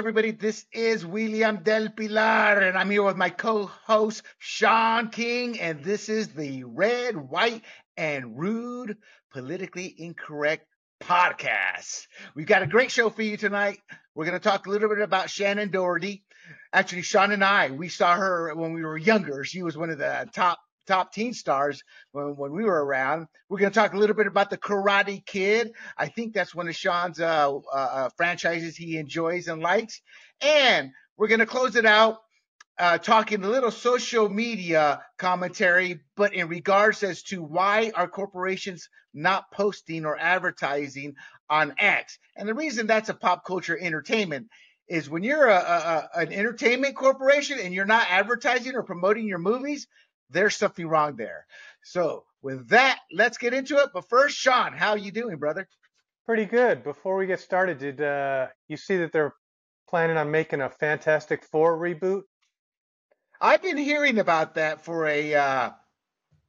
everybody. This is William Del Pilar, and I'm here with my co host, Sean King, and this is the Red, White, and Rude Politically Incorrect podcast. We've got a great show for you tonight. We're going to talk a little bit about Shannen Doherty. Actually, Sean and I, we saw her when we were younger. She was one of the top top teen stars when, when we were around. We're going to talk a little bit about the Karate Kid. I think that's one of Sean's uh, uh, franchises he enjoys and likes. And we're going to close it out uh, talking a little social media commentary, but in regards as to why are corporations not posting or advertising on X. And the reason that's a pop culture entertainment is when you're a, a, an entertainment corporation and you're not advertising or promoting your movies, there's something wrong there. So with that, let's get into it. But first, Sean, how you doing, brother? Pretty good. Before we get started, did uh, you see that they're planning on making a Fantastic Four reboot? I've been hearing about that for a uh,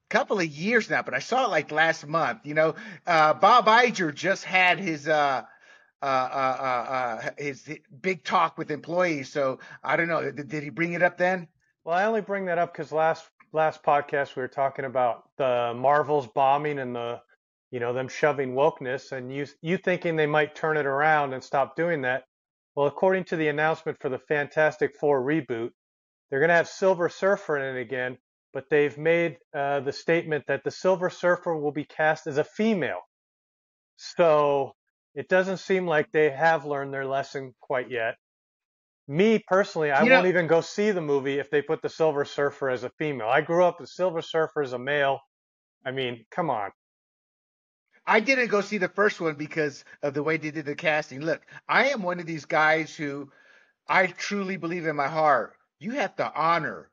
couple of years now, but I saw it like last month. You know, uh, Bob Iger just had his uh, uh, uh, uh, uh his big talk with employees. So I don't know. Did, did he bring it up then? Well, I only bring that up because last last podcast we were talking about the Marvels bombing and the you know them shoving wokeness and you you thinking they might turn it around and stop doing that. Well, according to the announcement for the Fantastic Four reboot, they're going to have Silver Surfer in it again, but they've made uh, the statement that the Silver Surfer will be cast as a female. So it doesn't seem like they have learned their lesson quite yet me personally, I you won't know, even go see the movie if they put the Silver Surfer as a female. I grew up the Silver Surfer as a male. I mean, come on. I didn't go see the first one because of the way they did the casting. Look, I am one of these guys who I truly believe in my heart. You have to honor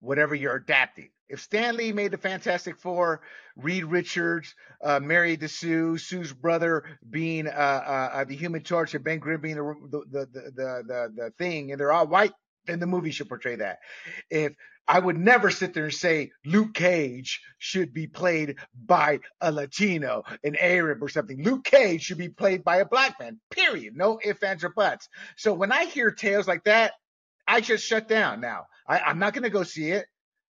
whatever you're adapting. If Stan Lee made the Fantastic Four, Reed Richards, uh, Mary DeSue, Sue's brother being uh, uh, uh, the Human Torch, and Ben Grimm being the the, the the the the thing, and they're all white, then the movie should portray that. If I would never sit there and say Luke Cage should be played by a Latino, an Arab, or something. Luke Cage should be played by a black man. Period. No ifs, ands, or buts. So when I hear tales like that, I just shut down. Now I, I'm not going to go see it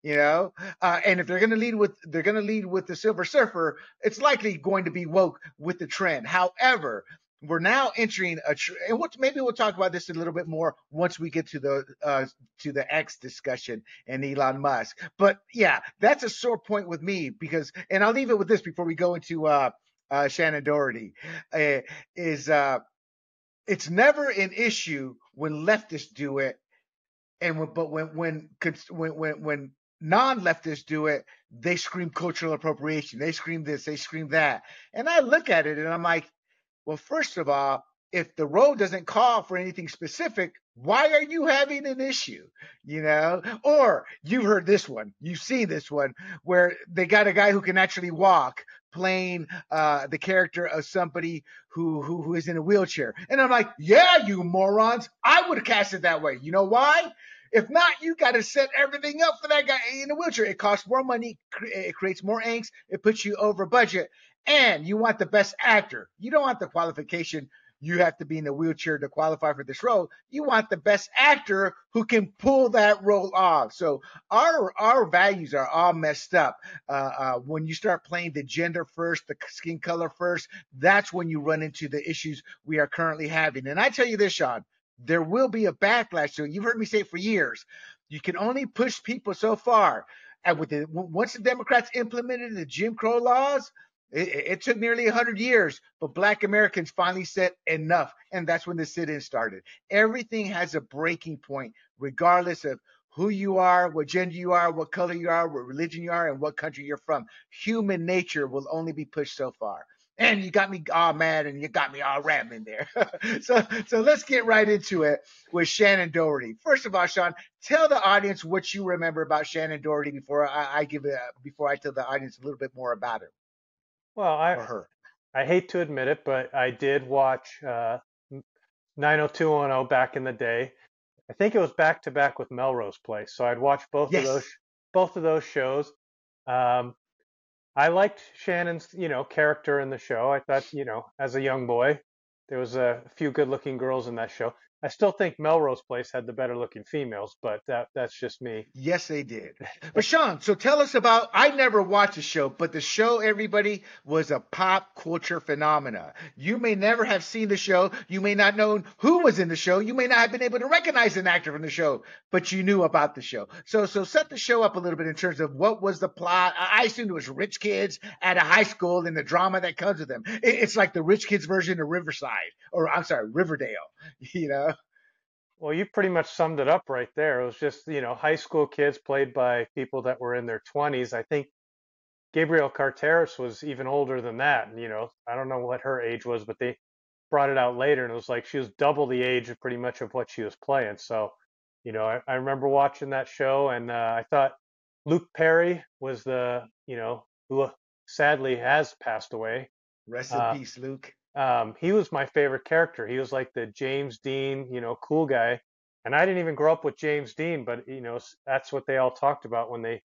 you know uh, and if they're going to lead with they're going to lead with the silver surfer it's likely going to be woke with the trend however we're now entering a tr- and what maybe we'll talk about this a little bit more once we get to the uh, to the X discussion and Elon Musk. But yeah, that's a sore point with me because and I'll leave it with this before we go into uh, uh, Shannen Doherty uh, is uh, it's never an issue when leftists do it and when, but when when when when when non-leftists do it, they scream cultural appropriation. They scream this, they scream that. And I look at it and I'm like, well, first of all, if the role doesn't call for anything specific, why are you having an issue? You know, or you've heard this one, you've seen this one where they got a guy who can actually walk playing uh, the character of somebody who, who who is in a wheelchair. And I'm like, yeah, you morons, I would have cast it that way. You know why? If not, you got to set everything up for that guy in a wheelchair. It costs more money. It creates more angst. It puts you over budget. And you want the best actor. You don't want the qualification. You have to be in a wheelchair to qualify for this role. You want the best actor who can pull that role off. So our our values are all messed up. Uh, uh, when you start playing the gender first, the skin color first, that's when you run into the issues we are currently having. And I tell you this, Sean, there will be a backlash to it. You've heard me say it for years. You can only push people so far. And with the once the Democrats implemented the Jim Crow laws, it, it took nearly 100 years, but Black Americans finally said enough, and that's when the sit-in started. Everything has a breaking point, regardless of who you are, what gender you are, what color you are, what religion you are, and what country you're from. Human nature will only be pushed so far and you got me all mad and you got me all rambling there. so so let's get right into it with Shannen Doherty. First of all, Sean, tell the audience what you remember about Shannen Doherty before I, I give it before I tell the audience a little bit more about her. Well, I her. I hate to admit it, but I did watch uh, 90210 back in the day. I think it was back to back with Melrose Place, so I'd watch both yes. of those both of those shows. Um, I liked Shannen's, you know, character in the show. I thought, you know, as a young boy, there was a few good-looking girls in that show. I still think Melrose Place had the better looking females, but that that's just me. Yes, they did. But Sean, so tell us about. I never watched the show, but the show, everybody, was a pop culture phenomena. You may never have seen the show. You may not know who was in the show. You may not have been able to recognize an actor from the show, but you knew about the show. So, so set the show up a little bit in terms of what was the plot. I assumed it was rich kids at a high school and the drama that comes with them. It's like the rich kids version of Riverside, or I'm sorry, Riverdale. You know. Well, you pretty much summed it up right there. It was just, you know, high school kids played by people that were in their 20s. I think Gabrielle Carteris was even older than that. And, you know, I don't know what her age was, but they brought it out later and it was like she was double the age of pretty much of what she was playing. So, you know, I, I remember watching that show and uh, I thought Luke Perry was the, you know, who sadly has passed away. Rest in uh, peace, Luke um, he was my favorite character. He was like the James Dean, you know, cool guy. And I didn't even grow up with James Dean, but you know, that's what they all talked about when they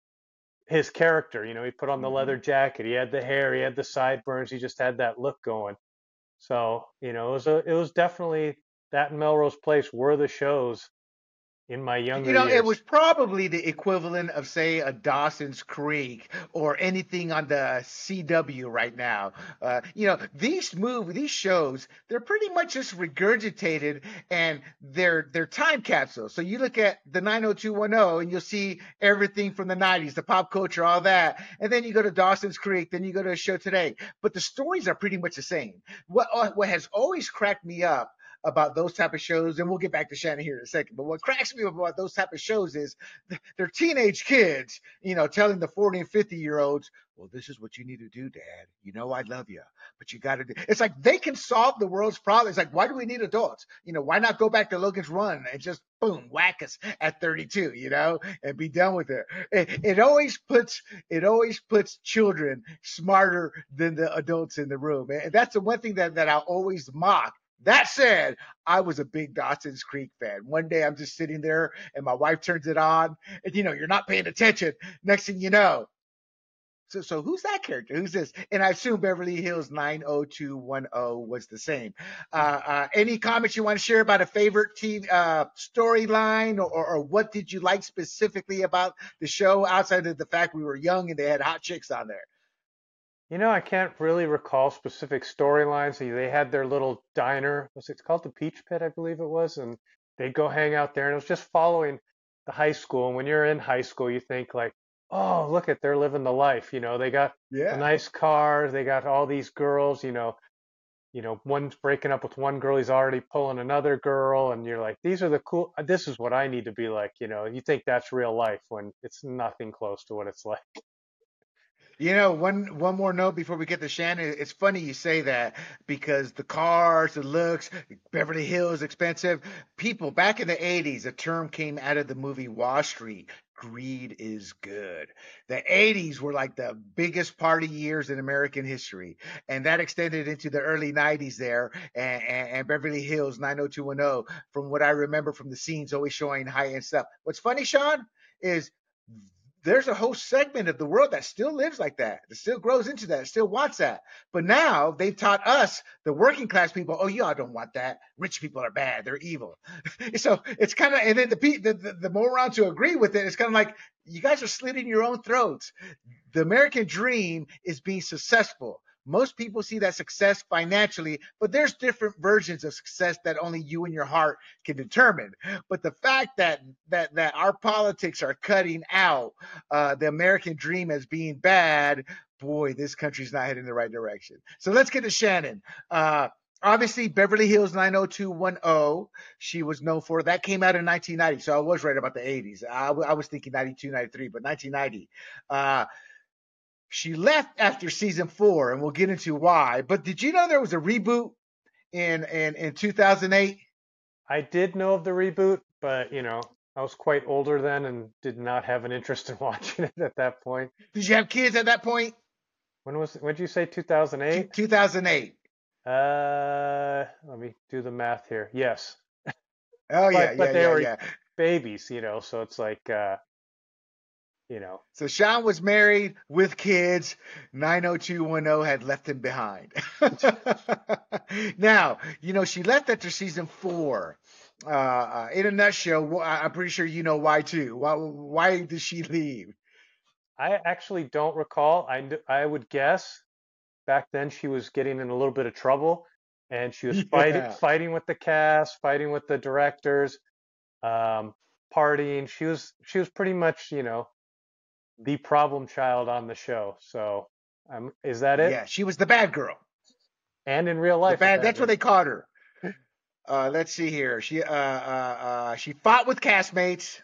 his character. You know, he put on the mm-hmm. leather jacket, he had the hair, he had the sideburns, he just had that look going. So you know, it was a, it was definitely that Melrose Place were the shows in my younger you know years. it was probably the equivalent of say a dawson's creek or anything on the cw right now. Uh, you know these move these shows they're pretty much just regurgitated and they're they're time capsules. So you look at the 90210 and you'll see everything from the 90s the pop culture all that. And then you go to dawson's creek then you go to a show today. But the stories are pretty much the same. What uh, what has always cracked me up about those type of shows, and we'll get back to Shannen here in a second. But what cracks me up about those type of shows is they're teenage kids, you know, telling the 40 and 50 year olds, well, this is what you need to do, Dad. You know I love you, but you got to do. It's like they can solve the world's problems. Like why do we need adults? You know, why not go back to Logan's Run and just boom whack us at 32, you know, and be done with it. It, it always puts it always puts children smarter than the adults in the room, and that's the one thing that that I always mock that said, I was a big Dawson's Creek fan. One day I'm just sitting there and my wife turns it on and you know, you're not paying attention. Next thing you know. So, so who's that character? Who's this? And I assume Beverly Hills 90210 was the same. Uh, uh, any comments you want to share about a favorite TV, uh, storyline or, or, or what did you like specifically about the show outside of the fact we were young and they had hot chicks on there? You know, I can't really recall specific storylines. They had their little diner. Was it called the Peach Pit? I believe it was, and they'd go hang out there. And it was just following the high school. And when you're in high school, you think like, oh, look at they're living the life. You know, they got yeah. a nice car. They got all these girls. You know, you know, one's breaking up with one girl. He's already pulling another girl, and you're like, these are the cool. Uh, this is what I need to be like. You know, you think that's real life when it's nothing close to what it's like. You know, one one more note before we get to Shannen. It's funny you say that because the cars, the looks, Beverly Hills expensive. People back in the '80s, a term came out of the movie Wall Street. Greed is good. The 80s were like the biggest party years in American history, and that extended into the early 90s there. And, and, and Beverly Hills 90210, from what I remember from the scenes, always showing high end stuff. What's funny, Sean, is there's a whole segment of the world that still lives like that, that still grows into that, still wants that. But now they've taught us, the working class people, oh, y'all don't want that. Rich people are bad. They're evil. so it's kind of, and then the, the, the, the morons who agree with it, it's kind of like, you guys are slitting your own throats. The American dream is being successful. Most people see that success financially, but there's different versions of success that only you and your heart can determine. But the fact that that that our politics are cutting out uh, the American dream as being bad, boy, this country's not heading in the right direction. So let's get to Shannen. Uh, obviously Beverly Hills 90210 she was known for that came out in 1990 so I was right about the 80s I, I was thinking 92 93 but 1990 uh, she left after season four, and we'll get into why. But did you know there was a reboot in in, in 2008? I did know of the reboot, but you know, I was quite older then and did not have an interest in watching it at that point. Did you have kids at that point? When was when did you say 2008? 2008. Uh, let me do the math here. Yes. Oh yeah, but, but yeah, they yeah, were yeah. babies, you know, so it's like uh you know. So Sean was married with kids. 90210 had left him behind. now, you know, she left after season four. uh, uh, in a nutshell, I'm pretty sure you know why too. Why, why did she leave? I actually don't recall. I, I would guess back then she was getting in a little bit of trouble and she was yeah. fighting fighting with the cast, fighting with the directors, um, partying. She was she was pretty much, you know, the problem child on the show. So, um, is that it? Yeah, she was the bad girl. And in real life, bad, that's what they caught her. Uh, let's see here. She uh, uh, uh, she fought with castmates.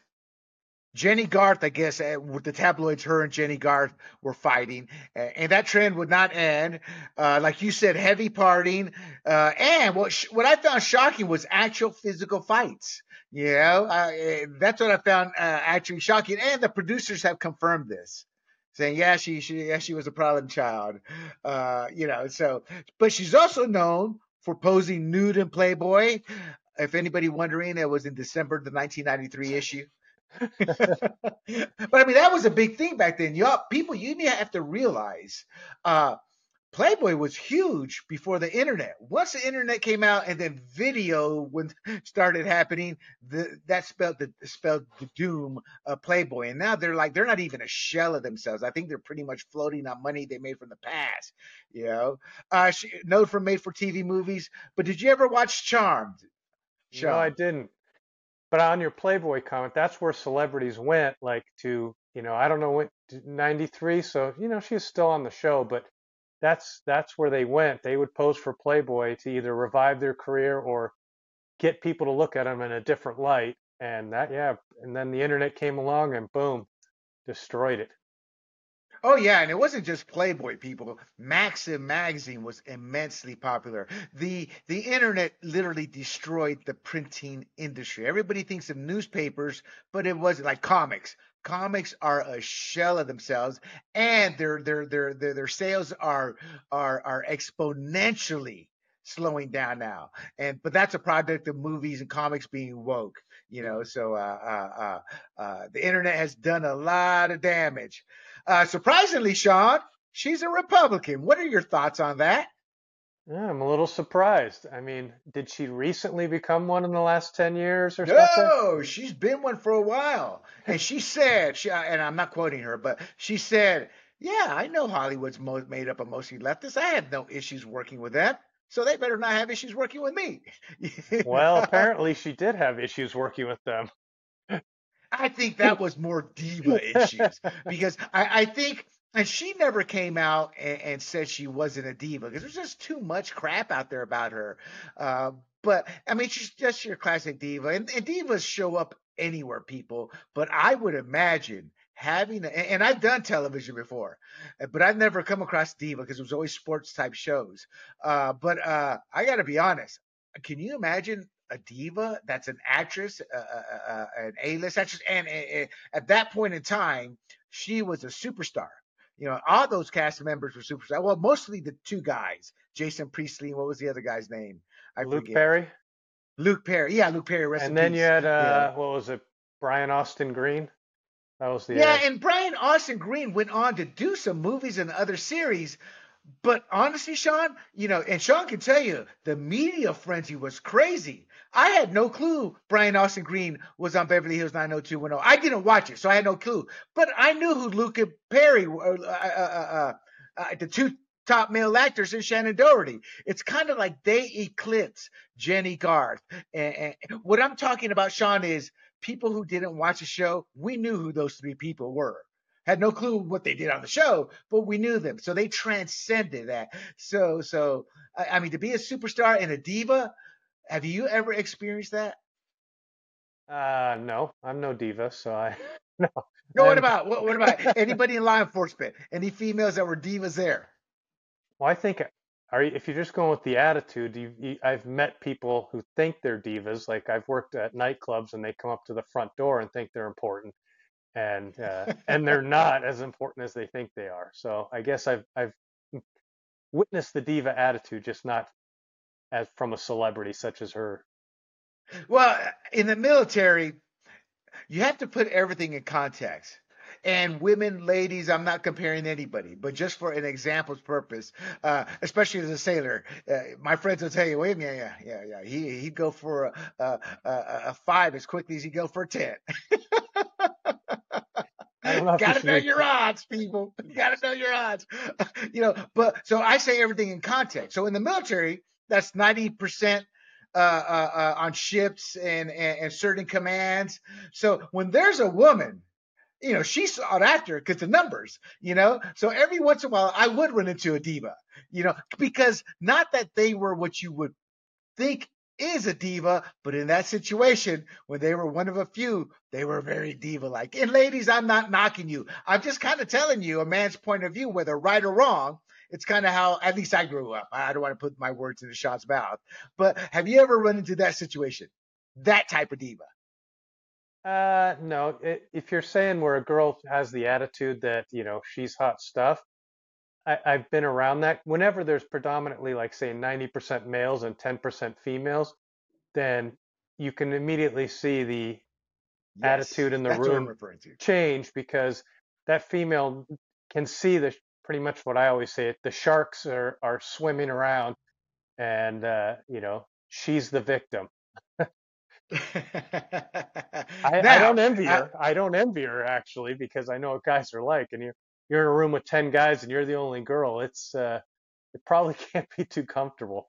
Jennie Garth, I guess, uh, with the tabloids, her and Jennie Garth were fighting, and that trend would not end. Uh, like you said, heavy partying, uh, and what sh- what I found shocking was actual physical fights. You know, eh, that's what I found uh, actually shocking, and the producers have confirmed this, saying, yeah, she she yeah, she was a problem child. Uh, you know, so but she's also known for posing nude in Playboy. If anybody wondering, it was in December the 1993 issue. but I mean, that was a big thing back then. Y'all, people, you have to realize, uh, Playboy was huge before the internet. Once the internet came out and then video when started happening, the, that spelled the spelled the doom of Playboy. And now they're like they're not even a shell of themselves. I think they're pretty much floating on money they made from the past. You know, uh, she, note from made for TV movies. But did you ever watch Charmed? Sean? No, I didn't. But on your Playboy comment, that's where celebrities went, like to, you know, I don't know what 93, so you know, she's still on the show, but that's that's where they went. They would pose for Playboy to either revive their career or get people to look at them in a different light. And that, yeah, and then the internet came along and boom, destroyed it. Oh yeah, and it wasn't just Playboy people. Maxim magazine was immensely popular. The the internet literally destroyed the printing industry. Everybody thinks of newspapers, but it wasn't like comics. Comics are a shell of themselves, and their their their their, their sales are are are exponentially slowing down now. And but that's a product of movies and comics being woke, you know. So uh, uh, uh, uh the internet has done a lot of damage. Uh, surprisingly, Sean, she's a Republican. What are your thoughts on that? Yeah, I'm a little surprised. I mean, did she recently become one in the last 10 years or no, something? No, she's been one for a while. And she said, she, and I'm not quoting her, but she said, yeah, I know Hollywood's made up of mostly leftists. I have no issues working with them. So they better not have issues working with me. well, apparently she did have issues working with them. I think that was more diva issues because I, I think, and she never came out and, and, said she wasn't a diva because there's just too much crap out there about her. Uh, but I mean, she's just your classic diva, and, and divas show up anywhere, people. But I would imagine having a, and I've done television before, but I've never come across diva because it was always sports type shows. Uh, but uh, I got to be honest. Can you imagine a diva, that's an actress, uh, uh, uh, an A-list actress, and at that point in time, she was a superstar. You know, all those cast members were superstars. Well, mostly the two guys, Jason Priestley. What was the other guy's name? I Luke forget. Perry. Luke Perry. Yeah, Luke Perry. And then peace. you had uh, yeah. what was it? Brian Austin Green. That was the yeah. Uh, and Brian Austin Green went on to do some movies and other series, but honestly, Sean, you know, and Sean can tell you the media frenzy was crazy. I had no clue Brian Austin Green was on Beverly Hills 90210. I didn't watch it, so I had no clue. But I knew who Luke Perry, uh, uh, uh, uh, the two top male actors in Shannen Doherty. It's kind of like they eclipse Jennie Garth. And, and what I'm talking about, Sean, is people who didn't watch the show. We knew who those three people were had no clue what they did on the show, but we knew them. So they transcended that. So, so, I, I mean, to be a superstar and a diva, have you ever experienced that? Uh, no, I'm no diva, so I, no. No, what about, what, what about anybody in law enforcement? Any females that were divas there? Well, I think are you, if you're just going with the attitude, you, you, I've met people who think they're divas. Like I've worked at nightclubs and they come up to the front door and think they're important and uh, and they're not as important as they think they are. So I guess I've I've witnessed the diva attitude, just not as from a celebrity such as her. Well, in the military, you have to put everything in context. And women, ladies, I'm not comparing anybody, but just for an example's purpose, uh, especially as a sailor, uh, my friends will tell you, wait a minute, yeah, yeah, yeah, he he'd go for a, a, a, a five as quickly as he'd go for a ten. Gotta know your odds, people. You gotta know your odds. you know, but so I say everything in context. So in the military, that's 90% uh, uh, uh, on ships and, and, and certain commands. So when there's a woman, you know, she's sought after because the numbers, you know. So every once in a while, I would run into a diva, you know, because not that they were what you would think is a diva, but in that situation, when they were one of a few, they were very diva like. And ladies, I'm not knocking you. I'm just kind of telling you a man's point of view, whether right or wrong. It's kind of how, at least I grew up. I don't want to put my words in the shot's mouth, but have you ever run into that situation? That type of diva? Uh, no. If you're saying where a girl has the attitude that, you know, she's hot stuff, I, I've been around that. Whenever there's predominantly, like, say, 90% males and 10% females, then you can immediately see the yes, attitude in the room change because that female can see the pretty much what I always say. The sharks are are swimming around, and uh, you know she's the victim. I, now, I, don't envy her. I, I, don't envy her actually because I know what guys are like, and you you're in a room with 10 guys and you're the only girl, it's uh, it probably can't be too comfortable.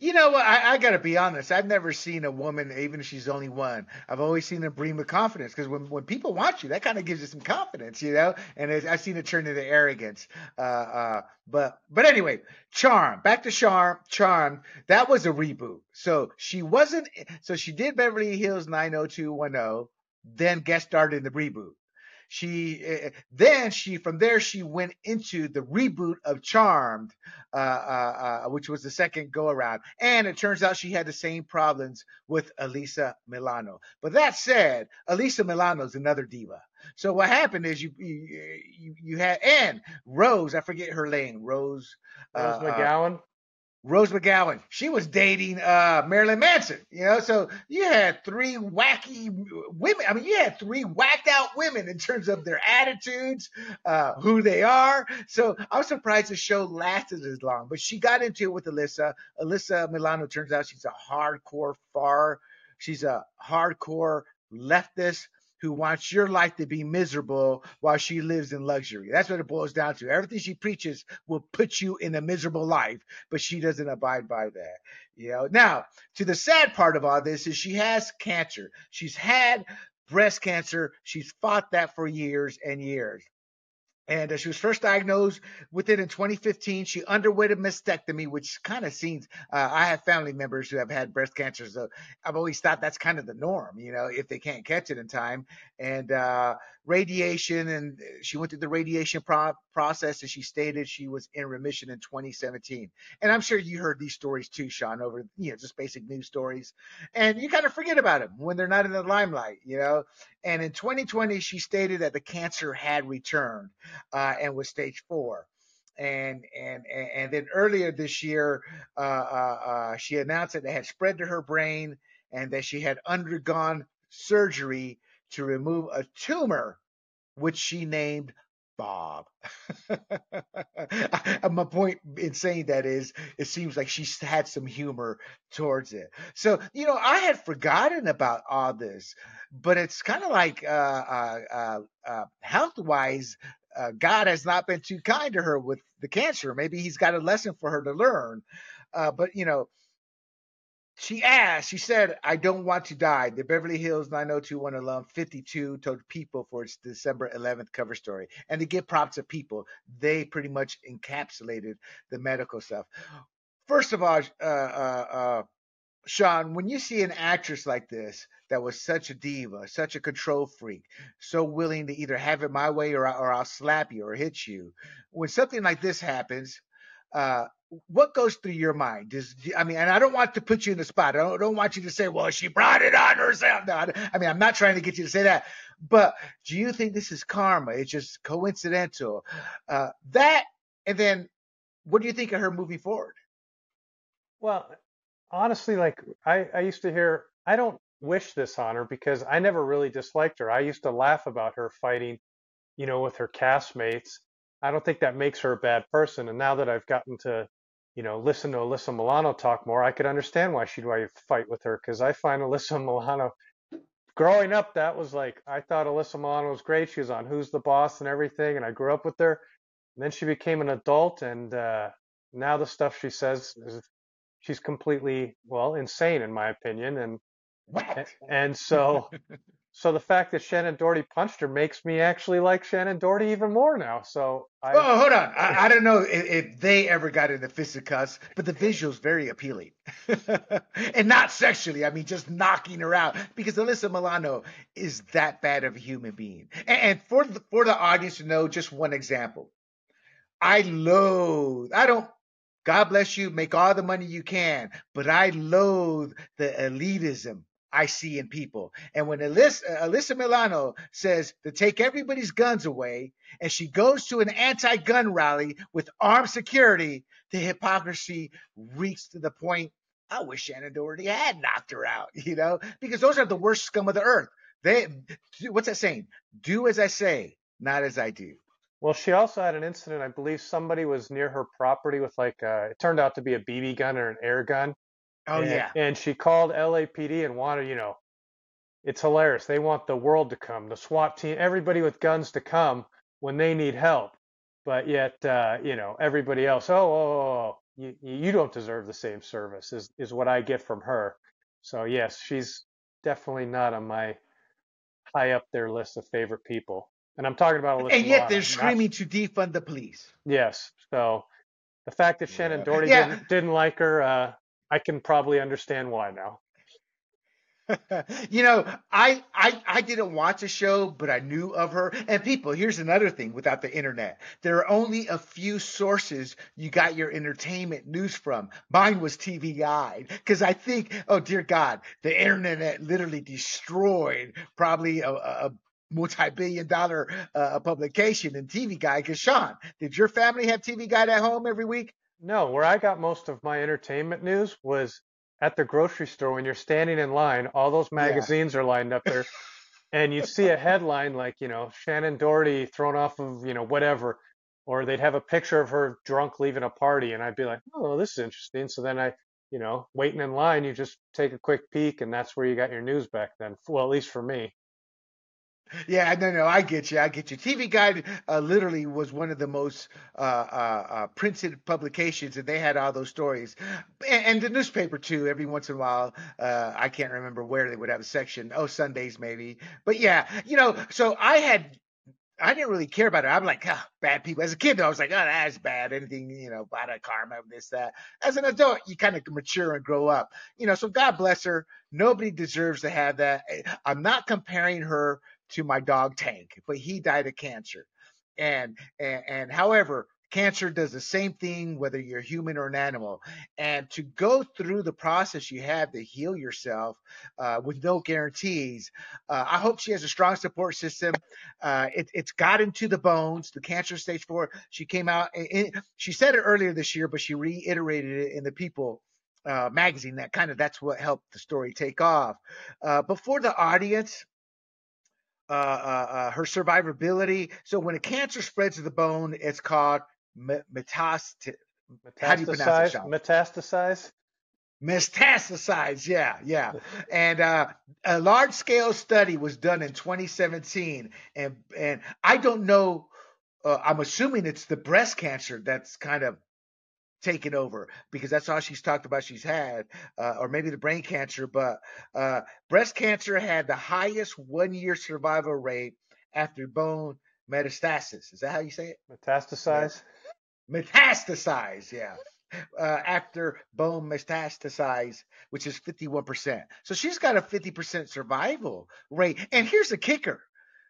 You know what? I, I got to be honest. I've never seen a woman, even if she's only one. I've always seen her bring with confidence because when, when people want you, that kind of gives you some confidence, you know. And I've seen it turn into arrogance. Uh, uh, but but anyway, Charm. Back to Charm. Charm. That was a reboot. So she wasn't. So she did Beverly Hills 90210. Then guest starred in the reboot. She uh, then she from there she went into the reboot of Charmed, uh, uh, uh, which was the second go around, and it turns out she had the same problems with Alyssa Milano. But that said, Alyssa Milano is another diva. So what happened is you you you had and Rose, I forget her name, Rose. Rose uh, McGowan. Rose McGowan, she was dating uh, Marilyn Manson, you know. So you had three wacky women. I mean, you had three whacked out women in terms of their attitudes, uh, who they are. So I was surprised the show lasted as long. But she got into it with Alyssa. Alyssa Milano turns out she's a hardcore far. She's a hardcore leftist who wants your life to be miserable while she lives in luxury. That's what it boils down to. Everything she preaches will put you in a miserable life, but she doesn't abide by that. You know. Now, to the sad part of all this is she has cancer. She's had breast cancer. She's fought that for years and years and uh, she was first diagnosed with it in 2015. She underwent a mastectomy, which kind of seems. Uh, I have family members who have had breast cancer, so I've always thought that's kind of the norm, you know, if they can't catch it in time. And uh, radiation, and she went through the radiation pro- process, and she stated she was in remission in 2017. And I'm sure you heard these stories too, Sean, over you know just basic news stories, and you kind of forget about them when they're not in the limelight, you know. And in 2020, she stated that the cancer had returned uh, and was stage four. And, and and then earlier this year, uh, uh, uh, she announced that it had spread to her brain and that she had undergone surgery to remove a tumor, which she named Bob. My point in saying that is, it seems like she's had some humor towards it. So, you know, I had forgotten about all this, but it's kind of like uh, uh, uh, uh health wise, uh, God has not been too kind to her with the cancer. Maybe he's got a lesson for her to learn. Uh, but, you know, she asked, she said, I don't want to die. The Beverly Hills 90210 alum 52 told People for its December 11th cover story. And to give props to People, they pretty much encapsulated the medical stuff. First of all, uh, uh, uh, Sean, when you see an actress like this that was such a diva, such a control freak, so willing to either have it my way or, or I'll slap you or hit you, when something like this happens, uh, what goes through your mind? Does I mean, and I don't want to put you in the spot. I don't, don't want you to say, "Well, she brought it on herself." No, I mean, I'm not trying to get you to say that. But do you think this is karma? It's just coincidental. Uh, that, and then, what do you think of her moving forward? Well, honestly, like I, I used to hear, I don't wish this on her because I never really disliked her. I used to laugh about her fighting, you know, with her castmates. I don't think that makes her a bad person. And now that I've gotten to, you know, listen to Alyssa Milano talk more, I could understand why she'd want to fight with her because I find Alyssa Milano growing up, that was like I thought Alyssa Milano was great. She was on Who's the Boss and everything, and I grew up with her. And then she became an adult, and uh, now the stuff she says is she's completely well insane in my opinion. And What? and so so the fact that Shannen Doherty punched her makes me actually like Shannen Doherty even more now. So I Oh, hold on. I, I don't know if, if they ever got into fisticuffs, but the visual's very appealing. and not sexually. I mean, just knocking her out because Alyssa Milano is that bad of a human being. And, and for the, for the audience to know just one example, I loathe, I don't, God bless you, make all the money you can, but I loathe the elitism I see in people. And when Alyssa, Alyssa Milano says to take everybody's guns away, and she goes to an anti gun rally with armed security, the hypocrisy reeks to the point. I wish Shannen Doherty had knocked her out, you know, because those are the worst scum of the earth. They, what's that saying? Do as I say, not as I do. Well, she also had an incident. I believe somebody was near her property with like uh, it turned out to be a BB gun or an air gun, Oh and, yeah. and she called LAPD and wanted, you know, it's hilarious. They want the world to come, the SWAT team, everybody with guns to come when they need help. But yet, uh, you know, everybody else, oh, oh, oh, oh, you, you don't deserve the same service, is, is what I get from her. So, yes, she's definitely not on my high up their list of favorite people. And I'm talking about Alyssa And yet Milano, they're not- screaming to defund the police. Yes. So the fact that Shannen Yeah. Doherty Yeah. didn't, didn't like her, uh, I can probably understand why now. you know, I, I I didn't watch a show, but I knew of her. And people, here's another thing without the internet. There are only a few sources you got your entertainment news from. Mine was TV Guide. Because I think, oh dear God, the internet literally destroyed probably a, a multi-billion dollar uh, publication and TV Guide. Because Sean, did your family have TV Guide at home every week? No, where I got most of my entertainment news was at the grocery store when you're standing in line, all those magazines are lined up there, and you'd see a headline like, you know, Shannen Doherty thrown off of, you know, whatever, or they'd have a picture of her drunk leaving a party, and I'd be like, oh, this is interesting. So then I, you know, waiting in line, you just take a quick peek, and that's where you got your news back then. Well, at least for me. Yeah, no, no, I get you. I get you. TV Guide uh, literally was one of the most uh, uh, uh, printed publications, and they had all those stories, and, and the newspaper too. Every once in a while, uh, I can't remember where they would have a section. Oh, Sundays maybe. But yeah, you know. So I had, I didn't really care about it. I'm like, ah, bad people. As a kid, though, I was like, oh, that's bad. Anything, you know, bad karma, this, that. As an adult, you kind of mature and grow up. You know, so God bless her. Nobody deserves to have that. I'm not comparing her to my dog Tank, but he died of cancer. And, and and however, cancer does the same thing whether you're human or an animal. And to go through the process you have to heal yourself uh, with no guarantees, uh, I hope she has a strong support system. Uh, it, it's got into the bones. The cancer stage four. She came out. In, she said it earlier this year, but she reiterated it in the People uh, magazine. That kind of that's what helped the story take off. Uh, but for the audience, uh, uh, uh, her survivability. So when a cancer spreads to the bone, it's called metastasis. How do you pronounce it, Metastasize, Sean? metastasize. Metastasize, yeah, yeah. And uh, a large scale study was done in 2017, and and I don't know. Uh, I'm assuming it's the breast cancer that's kind of taken over because that's all she's talked about she's had, uh, or maybe the brain cancer. But uh, breast cancer had the highest one year survival rate after bone metastasis. Is that how you say it? Metastasize. Metastasize, yeah. Uh, after bone metastasize, which is 51%. So she's got a 50% survival rate. And here's the kicker.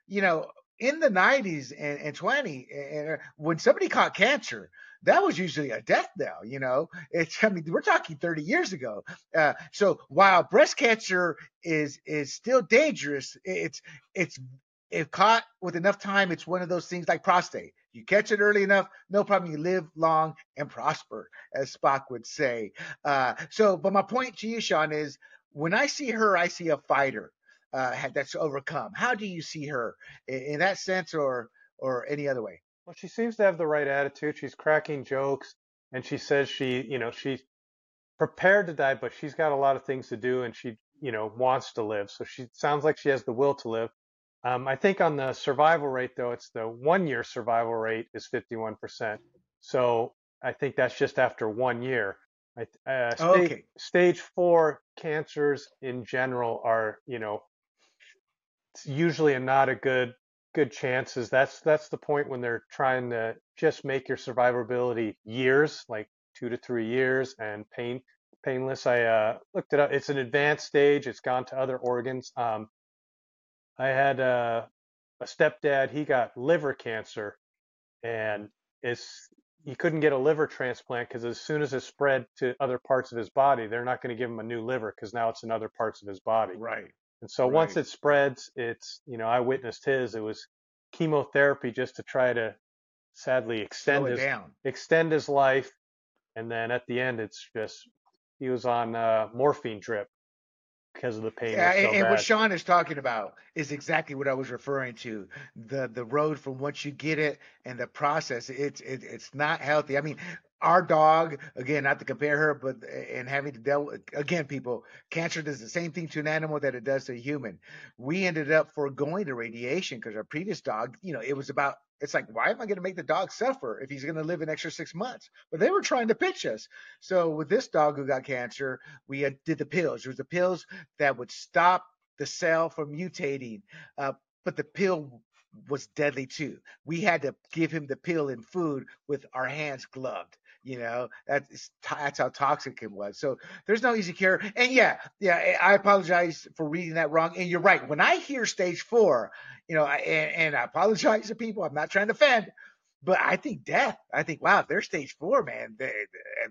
You know, in the 90s and, and 20, and when somebody caught cancer, that was usually a death knell. You know, it's I mean we're talking 30 years ago. Uh, so while breast cancer is is still dangerous, it's it's if caught with enough time, it's one of those things like prostate. You catch it early enough, no problem. You live long and prosper, as Spock would say. Uh, so, but my point to you, Sean, is when I see her, I see a fighter uh, that's overcome. How do you see her in, in that sense, or or any other way? Well, she seems to have the right attitude. She's cracking jokes, and she says she, you know, she's prepared to die, but she's got a lot of things to do, and she, you know, wants to live. So she sounds like she has the will to live. Um, I think on the survival rate, though, it's the one-year survival rate is 51%. So I think that's just after one year. Uh, stage, okay. stage four cancers in general are, you know, usually a not a good good chances. That's that's the point when they're trying to just make your survivability years, like two to three years, and pain painless. I uh, looked it up. It's an advanced stage. It's gone to other organs. Um, I had a, a stepdad. He got liver cancer, and it's he couldn't get a liver transplant because as soon as it spread to other parts of his body, they're not going to give him a new liver because now it's in other parts of his body. Right. And so right. once it spreads, it's you know I witnessed his. It was chemotherapy just to try to sadly extend his down. extend his life, and then at the end it's just he was on a morphine drip because of the pain. Yeah, and, so and what Sean is talking about is exactly what I was referring to. The the road from once you get it and the process, it's it, it's not healthy. I mean, our dog again not to compare her but and having to deal with again people cancer does the same thing to an animal that it does to a human we ended up foregoing the radiation because our previous dog you know it was about it's like why am i going to make the dog suffer if he's going to live an extra six months but they were trying to pitch us so with this dog who got cancer we did the pills there was the pills that would stop the cell from mutating uh, but the pill was deadly too. We had to give him the pill and food with our hands gloved. You know, that's that's how toxic it was. So there's no easy cure. And yeah, yeah, I apologize for reading that wrong. And you're right. When I hear stage four, you know, and, and I apologize to people. I'm not trying to offend, but I think death. I think wow, if they're stage four, man, they,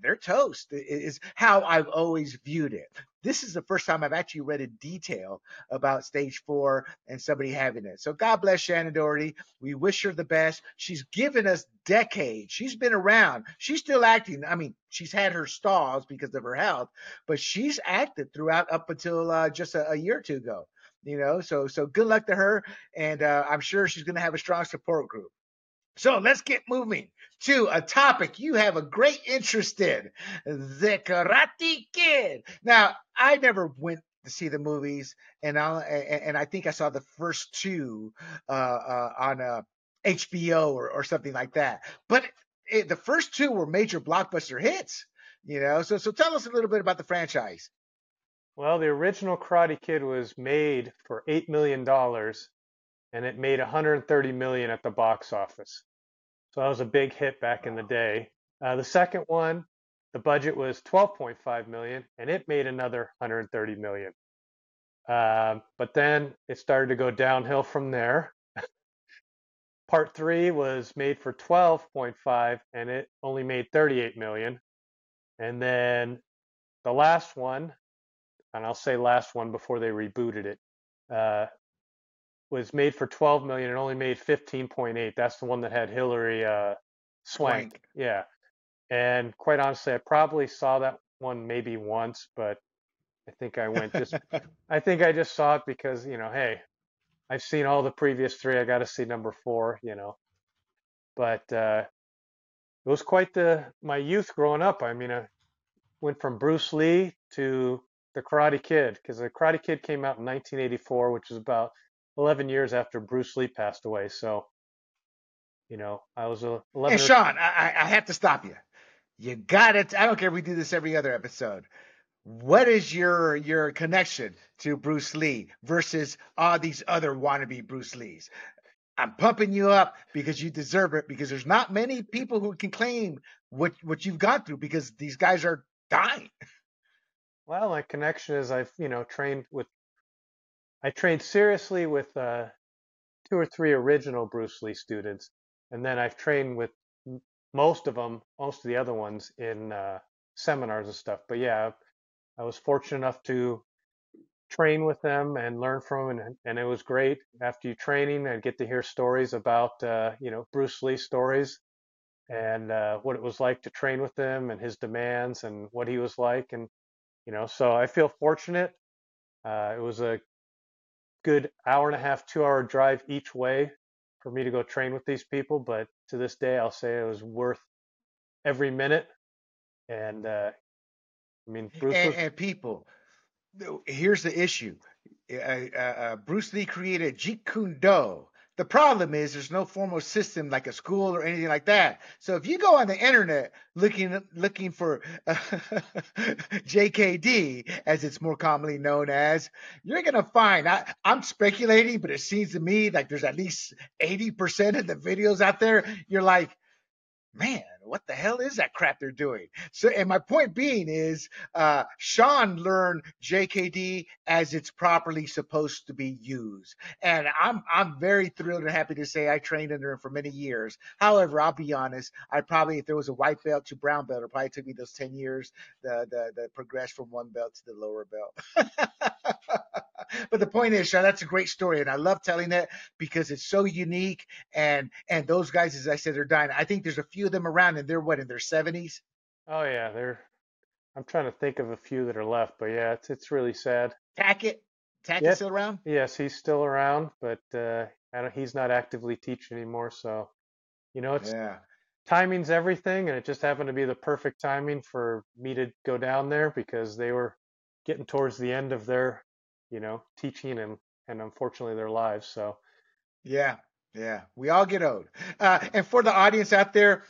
they're toast. Is how I've always viewed it. This is the first time I've actually read in detail about stage four and somebody having it. So God bless Shannen Doherty. We wish her the best. She's given us decades. She's been around. She's still acting. I mean, she's had her stalls because of her health, but she's acted throughout up until uh, just a, a year or two ago you know so so good luck to her and uh, i'm sure she's going to have a strong support group so let's get moving to a topic you have a great interest in the Karate Kid. Now, I never went to see the movies, and I and I think I saw the first two uh, uh, on uh, HBO or, or something like that. But it, the first two were major blockbuster hits, you know. So so tell us a little bit about the franchise. Well, the original Karate Kid was made for eight million dollars, and it made 130 million at the box office. So that was a big hit back in the day. Uh, the second one, the budget was 12.5 million, and it made another 130 million. Um, but then it started to go downhill from there. Part three was made for 12.5, and it only made 38 million. And then the last one, and I'll say last one before they rebooted it, uh, was made for 12 million and only made 15.8. That's the one that had Hillary uh, Swank. Swank. Yeah. And quite honestly, I probably saw that one maybe once, but I think I went just I think I just saw it because, you know, hey, I've seen all the previous three. I got to see number 4, you know. But uh it was quite the my youth growing up. I mean, I went from Bruce Lee to the Karate Kid because the Karate Kid came out in 1984, which is about 11 years after Bruce Lee passed away. So, you know, I was a 11. Hey, Sean, I, I have to stop you. You got it. I don't care if we do this every other episode. What is your your connection to Bruce Lee versus all these other wannabe Bruce Lees? I'm pumping you up because you deserve it. Because there's not many people who can claim what what you've gone through. Because these guys are dying. Well, my connection is I've you know trained with I trained seriously with uh, two or three original Bruce Lee students, and then I've trained with most of them, most of the other ones in uh, seminars and stuff. But yeah, I was fortunate enough to train with them and learn from them, and, and it was great. After you training, I get to hear stories about uh, you know Bruce Lee stories and uh, what it was like to train with him and his demands and what he was like, and you know, so I feel fortunate Uh, it was a good hour and a half, two hour drive each way for me to go train with these people. But to this day, I'll say it was worth every minute. And uh, I mean, Bruce And, was, and people, here's the issue. Uh, uh, Bruce Lee created Jeet Kune Do. The problem is there's no formal system like a school or anything like that. So if you go on the internet looking looking for JKD, as it's more commonly known as, you're gonna find. I, I'm speculating, but it seems to me like there's at least 80% of the videos out there. You're like, man, what the hell is that crap they're doing? So, and my point being is, uh, Sean learned JKD as it's properly supposed to be used, and I'm I'm very thrilled and happy to say I trained under him for many years. However, I'll be honest, I probably if there was a white belt to brown belt, it probably took me those ten years the the, the progress from one belt to the lower belt. but the point is, Sean, that's a great story, and I love telling it because it's so unique. And and those guys, as I said, they're dying. I think there's a few of them around, and they're what in their 70s. oh yeah, they're. I'm trying to think of a few that are left, but yeah, it's it's really sad. Tackett, Tackett's Yes, still around. yes, he's still around, but uh, I don't, he's not actively teaching anymore. So, you know, it's Yeah. timing's everything, and it just happened to be the perfect timing for me to go down there because they were getting towards the end of their, you know, teaching and and unfortunately their lives. So, Yeah, yeah, we all get old. Uh, and for the audience out there,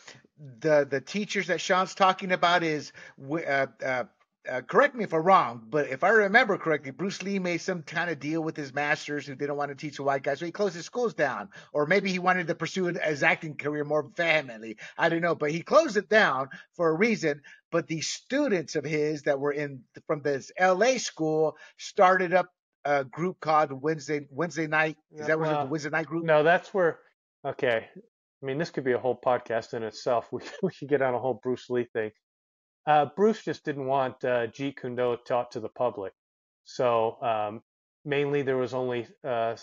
the the teachers that Sean's talking about is, uh, uh, uh, correct me if I'm wrong, but if I remember correctly, Bruce Lee made some kind of deal with his masters who didn't want to teach the white guys, so he closed his schools down, or maybe he wanted to pursue his acting career more vehemently. I don't know, but he closed it down for a reason. But the students of his that were in from this L.A. school started up a group called Wednesday Wednesday Night. Is that what it was? the Wednesday Night group? no, that's where. Okay, I mean, this could be a whole podcast in itself. We we could get on a whole Bruce Lee thing. Uh, Bruce just didn't want uh, Jeet Kune Do taught to the public. So um, mainly there was only uh,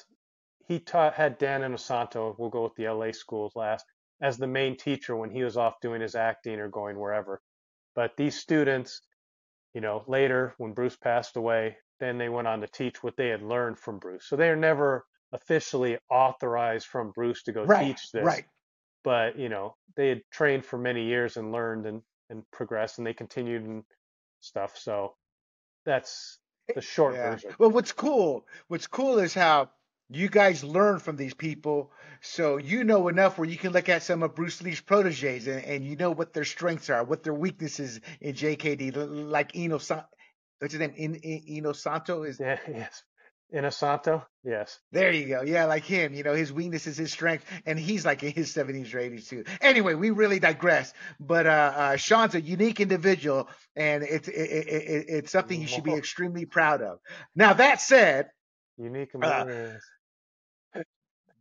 he taught had Dan and Inosanto, we'll go with the LA schools last, as the main teacher when he was off doing his acting or going wherever. But these students, you know, later when Bruce passed away, then they went on to teach what they had learned from Bruce. So they are never officially authorized from Bruce to go Right, teach this right. but you know they had trained for many years and learned and, and progressed and they continued and stuff so that's eh, the short Yeah. version Well, what's cool, what's cool is how you guys learn from these people. So you know enough where you can look at some of Bruce Lee's proteges and, and you know what their strengths are, what their weaknesses in JKD, like Eno, what's his name? In, in, Eno Santo is yeah yes Inosanto yes there you go. Yeah, like him, you know, his weakness is his strength, and he's like in his 70s or 80s too. Anyway, we really digress. But uh, uh, Sean's a unique individual, and it's it, it, it, it's something you should be extremely proud of. Now that said, unique uh,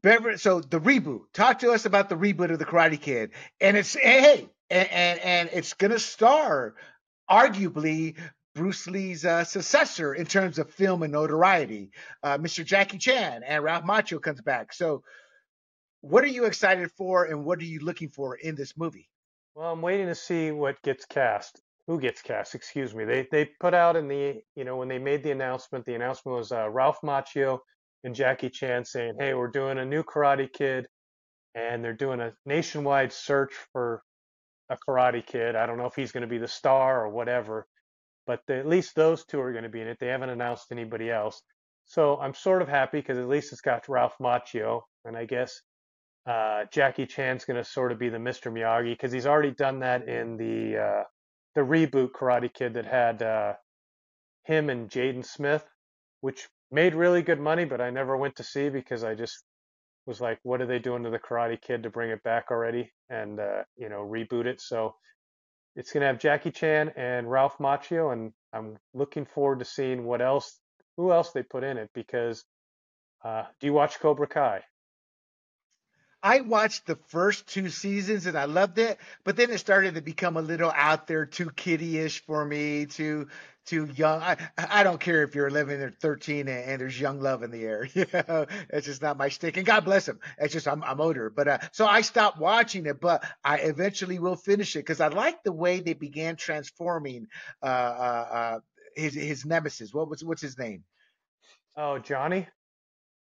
Beverly, so the reboot. Talk to us about the reboot of the Karate Kid, and it's hey, and and, and it's gonna star arguably Bruce Lee's uh, successor in terms of film and notoriety, uh, Mr. Jackie Chan, and Ralph Macchio comes back. So, what are you excited for, and what are you looking for in this movie? well i'm waiting to see what gets cast who gets cast excuse me they they put out in the you know when they made the announcement the announcement was uh, ralph macchio and jackie chan saying hey we're doing a new karate kid and they're doing a nationwide search for a Karate Kid. I don't know if he's going to be the star or whatever, but the, at least those two are going to be in it. They haven't announced anybody else. So I'm sort of happy because at least it's got Ralph Macchio, and I guess uh, Jackie Chan's going to sort of be the Mr. Miyagi because he's already done that in the uh, the reboot Karate Kid that had uh, him and Jaden Smith, which made really good money, but I never went to see because I just was like, what are they doing to the Karate Kid to bring it back already and uh, you know reboot it? So it's gonna have Jackie Chan and Ralph Macchio, and I'm looking forward to seeing what else, who else they put in it. Because uh, do you watch Cobra Kai? I watched the first two seasons and I loved it, but then it started to become a little out there, too kiddie-ish for me, too too young. I I don't care if you're 11 or 13 and, and there's young love in the air. You know, it's just not my stick. And God bless him. It's just I'm I'm older, but uh, so I stopped watching it, but I eventually will finish it because I like the way they began transforming uh uh, uh his his nemesis. What was what's his name? Oh, Johnny.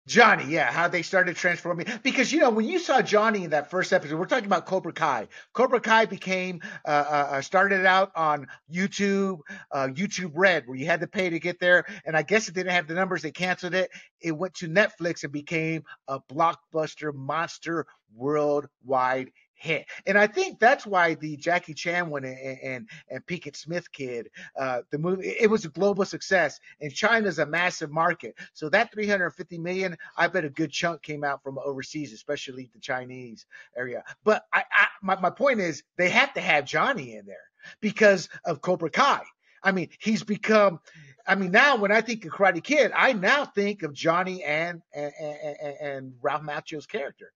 Johnny, yeah, how they started transforming. Because you know, when you saw Johnny in that first episode, we're talking about Cobra Kai. Cobra Kai became uh, uh, uh, started out on YouTube, uh, YouTube Red, where you had to pay to get there. And I guess it didn't have the numbers; they canceled it. It went to Netflix and became a blockbuster monster worldwide hit. And I think that's why the Jackie Chan one and and, and Smith kid, uh, the movie, it was a global success. And China's a massive market, so that 350 million, I bet a good chunk came out from overseas, especially the Chinese area. But I, I my my point is they have to have Johnny in there because of Cobra Kai. I mean, he's become. I mean, now when I think of Karate Kid, I now think of Johnny and and, and, and Ralph Macchio's character.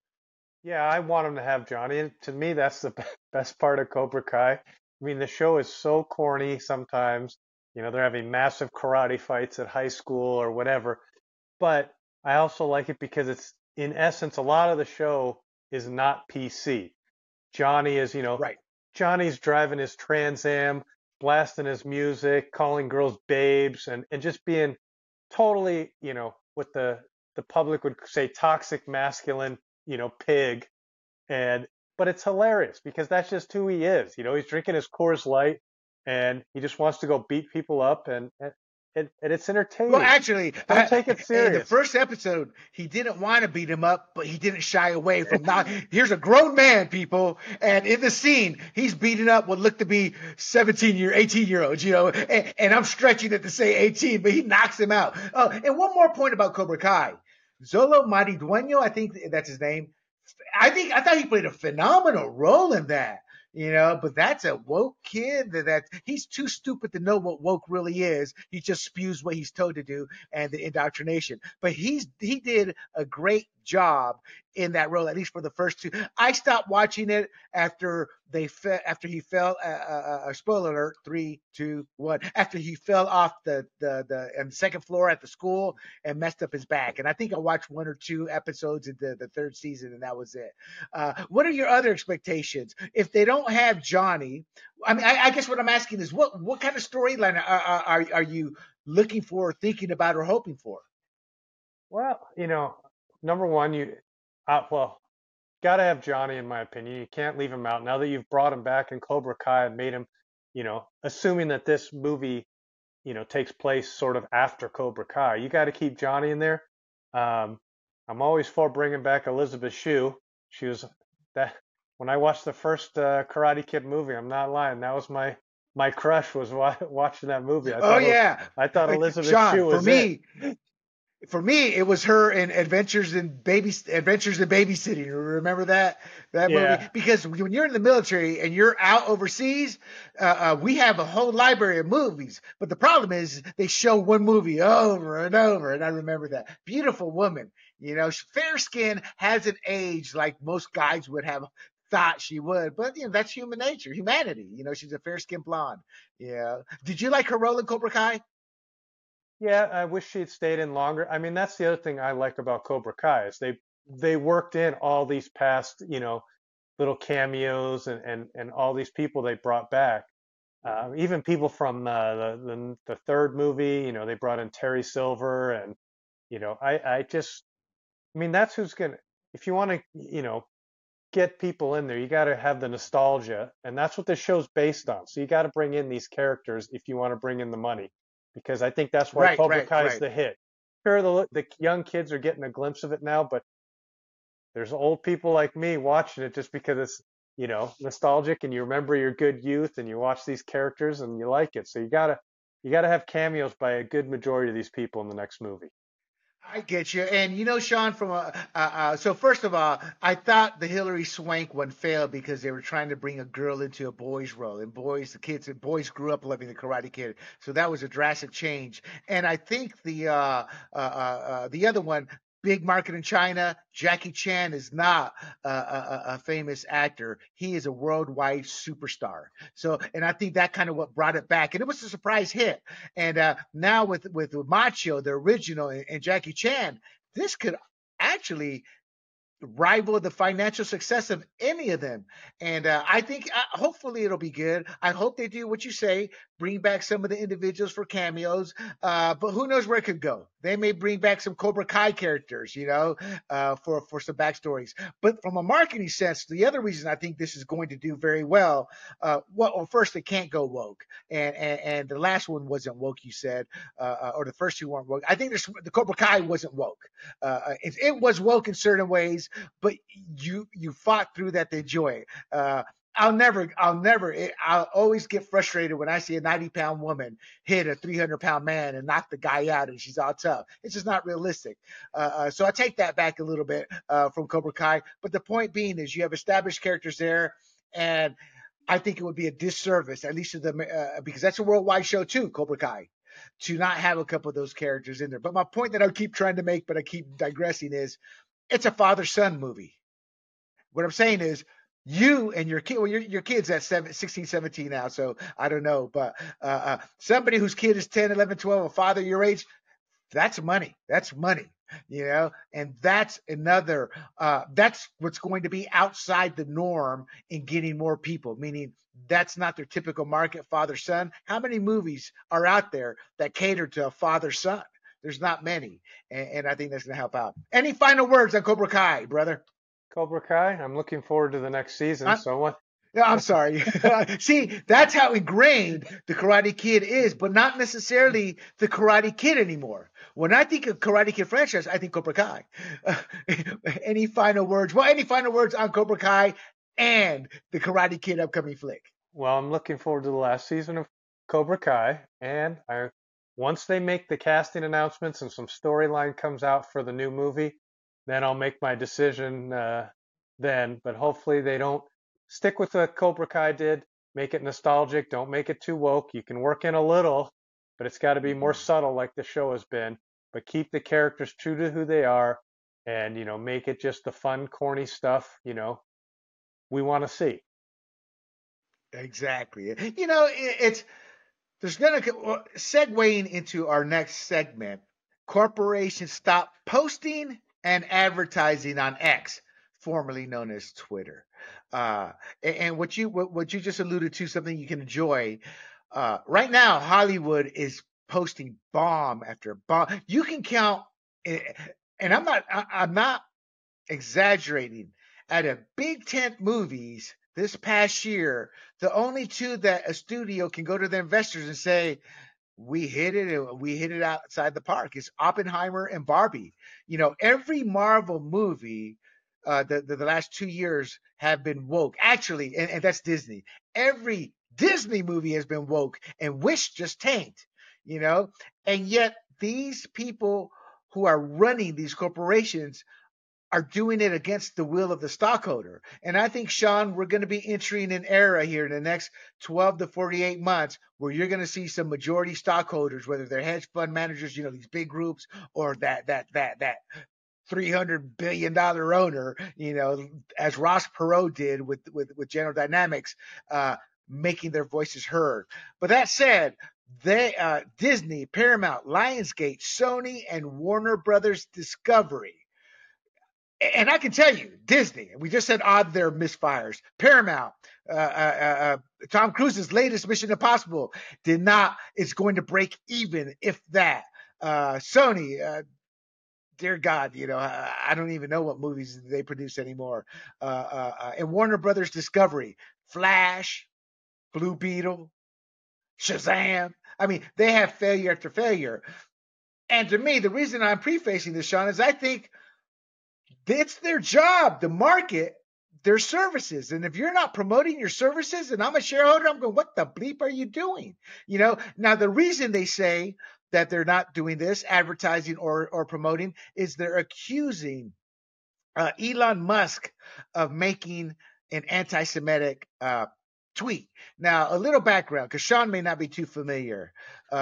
Yeah, I want him to have Johnny. And to me, that's the best part of Cobra Kai. I mean, the show is so corny sometimes. You know, they're having massive karate fights at high school or whatever. But I also like it because it's, in essence, a lot of the show is not PC. Johnny is, you know, right. Johnny's driving his Trans Am, blasting his music, calling girls babes, and, and just being totally, you know, what the the public would say toxic masculine you know, pig. And, but it's hilarious because that's just who he is. You know, he's drinking his Coors Light and he just wants to go beat people up and, and and, and, it's entertaining. Well, actually, don't I, take it serious. In the first episode, he didn't want to beat him up, but he didn't shy away from not. Here's a grown man, people, and in the scene, he's beating up what looked to be 17 year, 18 year olds, you know, and, and I'm stretching it to say 18, but he knocks him out. Oh, and one more point about Cobra Kai. Xolo Maridueño, I think that's his name. I think I thought he played a phenomenal role in that you know, but that's a woke kid that, that he's too stupid to know what woke really is. He just spews what he's told to do and the indoctrination. But he's he did a great job in that role, at least for the first two. I stopped watching it after they fe- after he fell. Uh, uh, uh, spoiler alert: three, two, one. After he fell off the the the, the second floor at the school and messed up his back. And I think I watched one or two episodes of the the third season, and that was it. Uh, what are your other expectations if they don't have Johnny? I mean, I, I guess what I'm asking is what what kind of storyline are, are are you looking for, thinking about, or hoping for? Well, you know, number one, you, uh, well, got to have Johnny, in my opinion. You can't leave him out. Now that you've brought him back in Cobra Kai and made him, you know, assuming that this movie, you know, takes place sort of after Cobra Kai, you got to keep Johnny in there. Um, I'm always for bringing back Elizabeth Shue. She was that when I watched the first uh, Karate Kid movie. I'm not lying. That was my my crush was watching that movie. I oh yeah, was, I thought Elizabeth Sean, Shue was for me. It for me, it was her in Adventures in Baby Adventures in Babysitting. Remember that that yeah. movie? Because when you're in the military and you're out overseas, uh, uh, we have a whole library of movies. But the problem is they show one movie over and over, and I remember that beautiful woman. You know, fair skin hasn't aged like most guys would have thought she would, but you know that's human nature, humanity. You know, she's a fair skinned blonde. Yeah. Did you like her role in Cobra Kai? Yeah, I wish she had stayed in longer. I mean, that's the other thing I like about Cobra Kai is they they worked in all these past, you know, little cameos and and and all these people they brought back. Uh, even people from uh, the, the the third movie, you know, they brought in Terry Silver, and you know, I I just, I mean, that's who's gonna. If you want to, you know, get people in there, you got to have the nostalgia, and that's what this show's based on. So you got to bring in these characters if you want to bring in the money because I think that's why right, Cobra right, right. the hit. Sure, the the young kids are getting a glimpse of it now, but there's old people like me watching it just because it's you know nostalgic and you remember your good youth and you watch these characters and you like it. So you gotta you gotta have cameos by a good majority of these people in the next movie. I get you. And you know, Sean, from a, uh, uh, so first of all, I thought the Hilary Swank one failed because they were trying to bring a girl into a boy's role, and boys, the kids, and boys grew up loving the Karate Kid, so that was a drastic change. And I think the uh, uh, uh, uh the other one, big market in China. Jackie Chan is not a, a, a, famous actor. He is a worldwide superstar. So, and I think that kind of what brought it back. And it was a surprise hit. And uh, now with, with Macchio, the original, and, and Jackie Chan, this could actually rival the financial success of any of them. And uh, I think uh, hopefully it'll be good. I hope they do what you say, bring back some of the individuals for cameos, uh, but who knows where it could go? They may bring back some Cobra Kai characters, you know, uh, for for some backstories. But from a marketing sense, the other reason I think this is going to do very well, uh, well, first it can't go woke, and and, and the last one wasn't woke, you said, uh, or the first two weren't woke. I think the Cobra Kai wasn't woke. Uh, it, it, was woke in certain ways, but you you fought through that to enjoy it. I'll never, I'll never, I'll always get frustrated when I see a 90 pound woman hit a 300 pound man and knock the guy out and she's all tough. It's just not realistic. Uh, uh, so I take that back a little bit uh, from Cobra Kai. But the point being is you have established characters there and I think it would be a disservice, at least to the, uh, because that's a worldwide show too, Cobra Kai, to not have a couple of those characters in there. But my point that I keep trying to make, but I keep digressing is it's a father son movie. What I'm saying is you and your kid, well, your, your kid's at seven, 16, 17 now, so I don't know, but uh, uh, somebody whose kid is 10, 11, 12, a father your age, that's money. That's money, you know, and that's another, uh, that's what's going to be outside the norm in getting more people, meaning that's not their typical market, father son. How many movies are out there that cater to a father son? There's not many, and, and I think that's going to help out. Any final words on Cobra Kai, brother? Cobra Kai. I'm looking forward to the next season. I'm, so what? Yeah, I'm sorry. See, that's how ingrained the Karate Kid is, but not necessarily the Karate Kid anymore. When I think of Karate Kid franchise, I think Cobra Kai. Uh, any final words? Well, any final words on Cobra Kai and the Karate Kid upcoming flick? Well, I'm looking forward to the last season of Cobra Kai, and I once they make the casting announcements and some storyline comes out for the new movie, then I'll make my decision uh, then. But hopefully they don't stick with what Cobra Kai did. Make it nostalgic. Don't make it too woke. You can work in a little, but it's got to be more mm-hmm. subtle, like the show has been. But keep the characters true to who they are, and you know, make it just the fun, corny stuff. You know, we want to see. Exactly. You know, it's there's gonna segueing into our next segment. Corporations stop posting and advertising on X, formerly known as Twitter. Uh, and, and, what you what, what, you just alluded to, something you can enjoy. Uh, right now, Hollywood is posting bomb after bomb. You can count, eh, and I'm not I'm not exaggerating. At a big tent movies this past year, the only two that a studio can go to their investors and say, we hit it and we hit it outside the park. is Oppenheimer and Barbie. You know, every Marvel movie uh, the, the, the last two years have been woke. Actually, and, and that's Disney. Every Disney movie has been woke, and Wish just tanked. You know, and yet these people who are running these corporations are doing it against the will of the stockholder. And I think, Sean, we're going to be entering an era here in the next 12 to 48 months where you're going to see some majority stockholders, whether they're hedge fund managers, you know, these big groups, or that, that, that, that 300 billion dollar owner, you know, as Ross Perot did with, with, with General Dynamics, uh, making their voices heard. But that said, they, uh, Disney, Paramount, Lionsgate, Sony, and Warner Brothers Discovery and I can tell you, Disney, we just said odd their misfires. Paramount, uh, uh, uh, uh, Tom Cruise's latest Mission Impossible did not, it's going to break even, if that. Uh, Sony, uh, dear God, you know, I, I, don't even know what movies they produce anymore. and Warner Brothers Discovery, Flash, Blue Beetle, Shazam. I mean, they have failure after failure. And to me, the reason I'm prefacing this, Sean, is I think – it's their job to market their services. And if you're not promoting your services and I'm a shareholder, I'm going, what the bleep are you doing? You know, now the reason they say that they're not doing this, advertising or, or promoting, is they're accusing uh, Elon Musk of making an anti Semitic uh, tweet. Now, a little background, because Sean may not be too familiar. Uh, uh,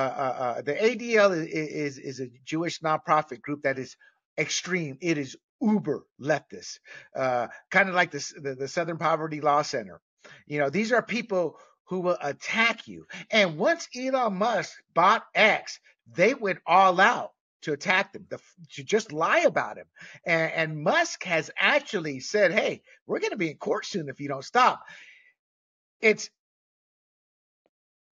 uh the ADL is, is, is a Jewish nonprofit group that is extreme. It is uber leftists, uh, kind of like the, the, the Southern Poverty Law Center. You know, these are people who will attack you. And once Elon Musk bought X, they went all out to attack them, to just lie about him. And, and Musk has actually said, hey, we're going to be in court soon if you don't stop. It's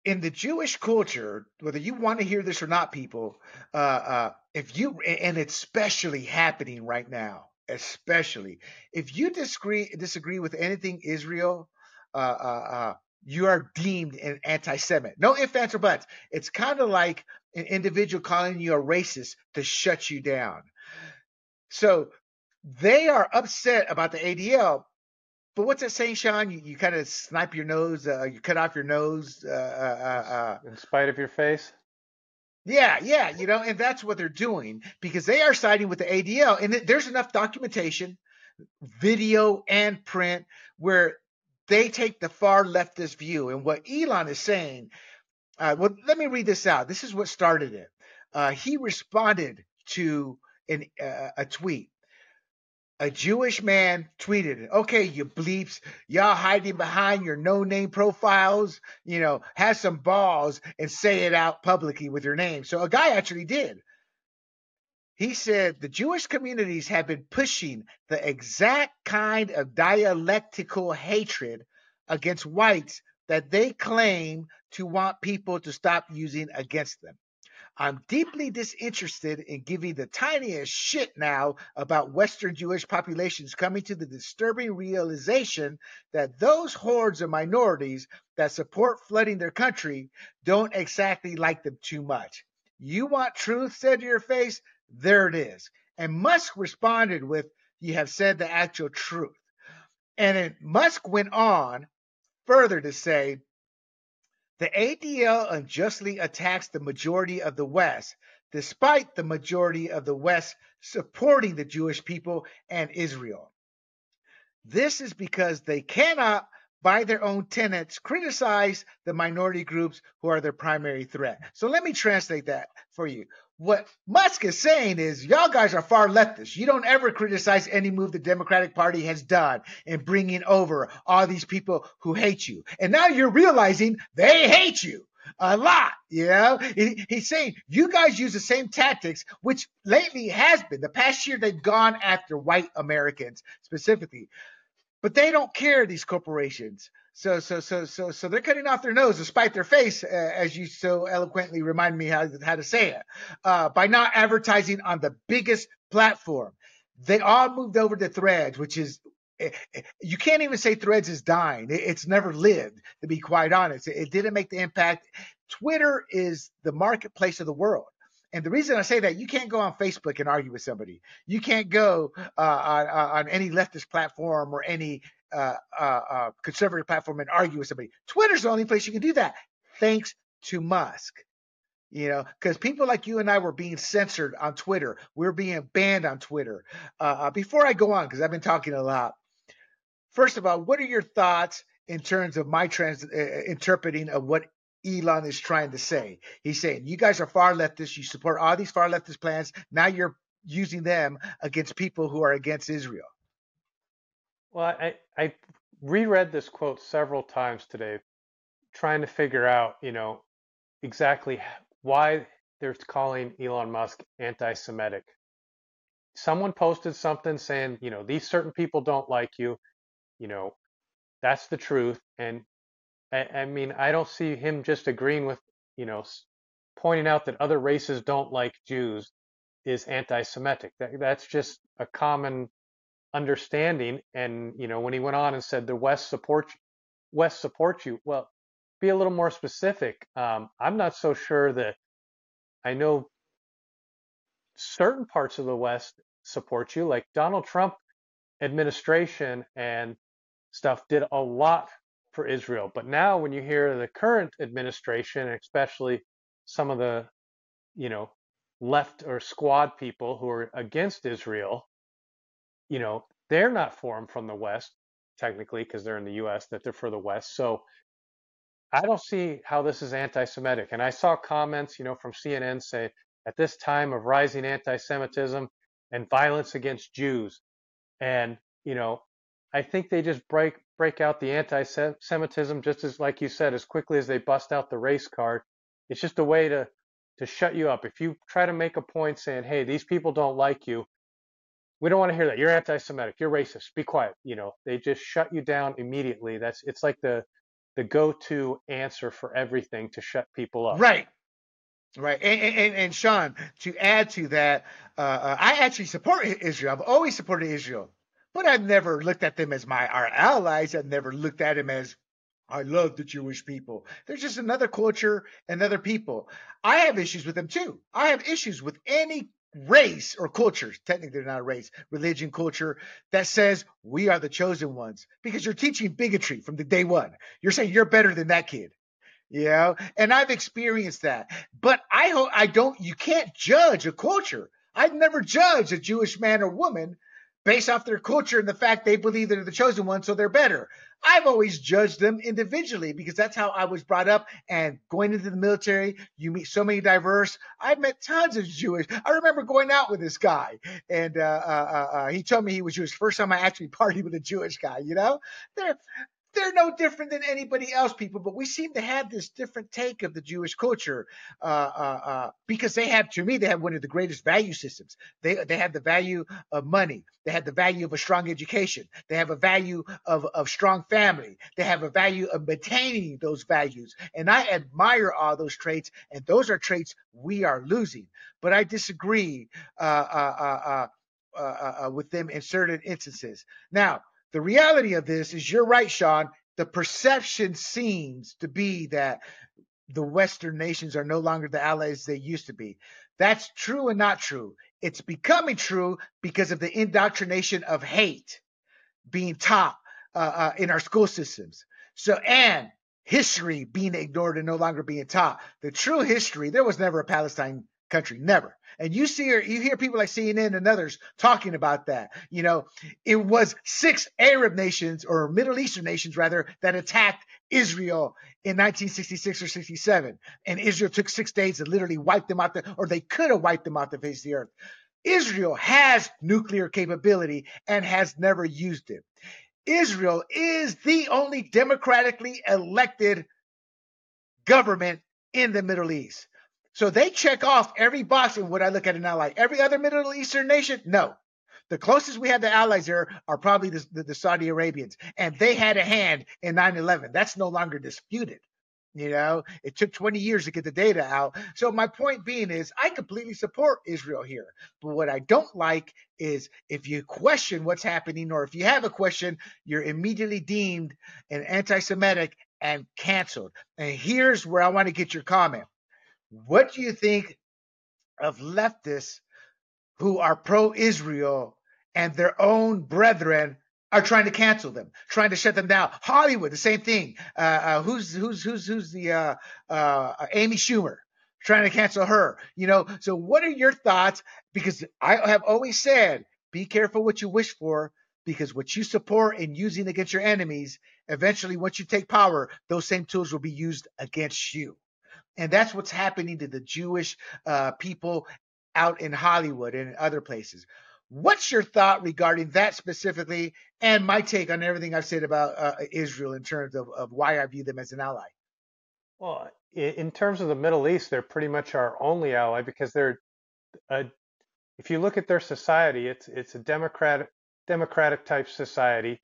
in the Jewish culture, whether you want to hear this or not, people, uh, uh, if you and it's especially happening right now, especially if you disagree disagree with anything Israel, uh, uh, uh you are deemed an anti-Semite. No ifs, ands, or buts. It's kind of like an individual calling you a racist to shut you down. So they are upset about the ADL. But what's that saying, Sean? You, you kind of snipe your nose, uh, you cut off your nose. Uh, uh, uh, in spite of your face? Yeah, yeah, you know, and that's what they're doing because they are siding with the ADL. And there's enough documentation, video and print, where they take the far leftist view. And what Elon is saying, uh, well, let me read this out. This is what started it. Uh, he responded to an, uh, a tweet. A Jewish man tweeted, okay, you bleeps, y'all hiding behind your no name profiles, you know, have some balls and say it out publicly with your name. So a guy actually did. He said the Jewish communities have been pushing the exact kind of dialectical hatred against whites that they claim to want people to stop using against them. I'm deeply disinterested in giving the tiniest shit now about Western Jewish populations coming to the disturbing realization that those hordes of minorities that support flooding their country don't exactly like them too much. You want truth said to your face? There it is. And Musk responded with, You have said the actual truth. And then Musk went on further to say, the ADL unjustly attacks the majority of the West, despite the majority of the West supporting the Jewish people and Israel. This is because they cannot, by their own tenets, criticize the minority groups who are their primary threat. So let me translate that for you what Musk is saying is y'all guys are far leftists. You don't ever criticize any move the Democratic Party has done in bringing over all these people who hate you. And now you're realizing they hate you a lot. You know, he's saying you guys use the same tactics, which lately has been the past year they've gone after white Americans specifically, but they don't care. These corporations. So, so, so, so, so they're cutting off their nose despite their face, uh, as you so eloquently remind me how, how to say it, uh, by not advertising on the biggest platform. They all moved over to Threads, which is eh, eh, you can't even say Threads is dying. It's never lived, to be quite honest. It didn't make the impact. Twitter is the marketplace of the world. And the reason I say that, you can't go on Facebook and argue with somebody. You can't go uh, on, on, any leftist platform or any uh, uh, uh, conservative platform and argue with somebody. Twitter's the only place you can do that, thanks to Musk. You know, because people like you and I were being censored on Twitter. We're being banned on Twitter. Uh, uh before I go on, because I've been talking a lot. First of all, what are your thoughts in terms of my trans uh, interpreting of what Elon is trying to say? He's saying you guys are far leftists. You support all these far leftist plans. Now you're using them against people who are against Israel. Well, I, I reread this quote several times today, trying to figure out, you know, exactly why they're calling Elon Musk anti-Semitic. Someone posted something saying, you know, these certain people don't like you, you know, that's the truth. And I, I mean, I don't see him just agreeing with, you know, pointing out that other races don't like Jews is anti-Semitic. That, that's just a common understanding. And you know, when he went on and said the West supports West supports you, well, be a little more specific. Um, I'm not so sure that I know certain parts of the West support you, like Donald Trump administration and stuff did a lot for Israel. But now when you hear the current administration, especially some of the, you know, left or squad people who are against Israel, you know, they're not formed from the West, technically, because they're in the US, that they're for the West. So I don't see how this is anti Semitic. And I saw comments, you know, from CNN say, at this time of rising anti Semitism and violence against Jews. And, you know, I think they just break break out the anti Semitism just as like you said, as quickly as they bust out the race card. It's just a way to to shut you up. If you try to make a point saying, hey, these people don't like you, we don't want to hear that. You're anti-Semitic. You're racist. Be quiet. You know, they just shut you down immediately. That's it's like the the go-to answer for everything to shut people up. Right. Right. And, and, and Sean, to add to that, uh, uh, I actually support Israel. I've always supported Israel, but I've never looked at them as my our allies. I've never looked at them as I love the Jewish people. They're just another culture, another people. I have issues with them too. I have issues with any race or culture, technically they're not a race, religion, culture that says we are the chosen ones because you're teaching bigotry from the day one. You're saying you're better than that kid. Know, and I've experienced that, but I hope I don't, you can't judge a culture. I've never judged a Jewish man or woman based off their culture and the fact they believe they're the chosen one, so they're better. I've always judged them individually because that's how I was brought up. And going into the military, you meet so many diverse. I've met tons of Jewish. I remember going out with this guy, and uh, uh, uh, uh he told me he was Jewish. First time I actually partied with a Jewish guy. You know, they're they're no different than anybody else, people, but we seem to have this different take of the Jewish culture uh, uh, uh, because they have, to me, they have one of the greatest value systems. They they have the value of money. They have the value of a strong education. They have a value of, of strong family. They have a value of maintaining those values. And I admire all those traits, and those are traits we are losing. But I disagree uh, uh, uh, with them in certain instances. Now, the reality of this is you're right, Sean. The perception seems to be that the Western nations are no longer the allies they used to be. That's true and not true. It's becoming true because of the indoctrination of hate being taught uh, uh, in our school systems. So, and history being ignored and no longer being taught. The true history, there was never a Palestine country, never. And you see, you hear people like CNN and others talking about that. You know, it was six Arab nations or Middle Eastern nations rather that attacked Israel in 1966 or 67. And Israel took six days to literally wipe them out, the, or they could have wiped them out the face of the earth. Israel has nuclear capability and has never used it. Israel is the only democratically elected government in the Middle East. So they check off every box in what I look at an ally. Every other Middle Eastern nation, no. The closest we have to allies there are probably the, the, the Saudi Arabians, and they had a hand in 9 11. That's no longer disputed. You know, it took 20 years to get the data out. So my point being is I completely support Israel here. But what I don't like is if you question what's happening or if you have a question, you're immediately deemed an anti-Semitic and canceled. And here's where I want to get your comment. What do you think of leftists who are pro Israel and their own brethren are trying to cancel them, trying to shut them down? Hollywood, the same thing. Uh, uh, who's who's who's who's the uh, uh Amy Schumer? Trying to cancel her, you know. So, what are your thoughts? Because I have always said, be careful what you wish for, because what you support and using against your enemies, eventually, once you take power, those same tools will be used against you. And that's what's happening to the Jewish uh, people out in Hollywood and other places. What's your thought regarding that specifically, and my take on everything I've said about uh, Israel in terms of, of why I view them as an ally? Well, in terms of the Middle East, they're pretty much our only ally because they're, a, if you look at their society, it's it's a democratic democratic type society,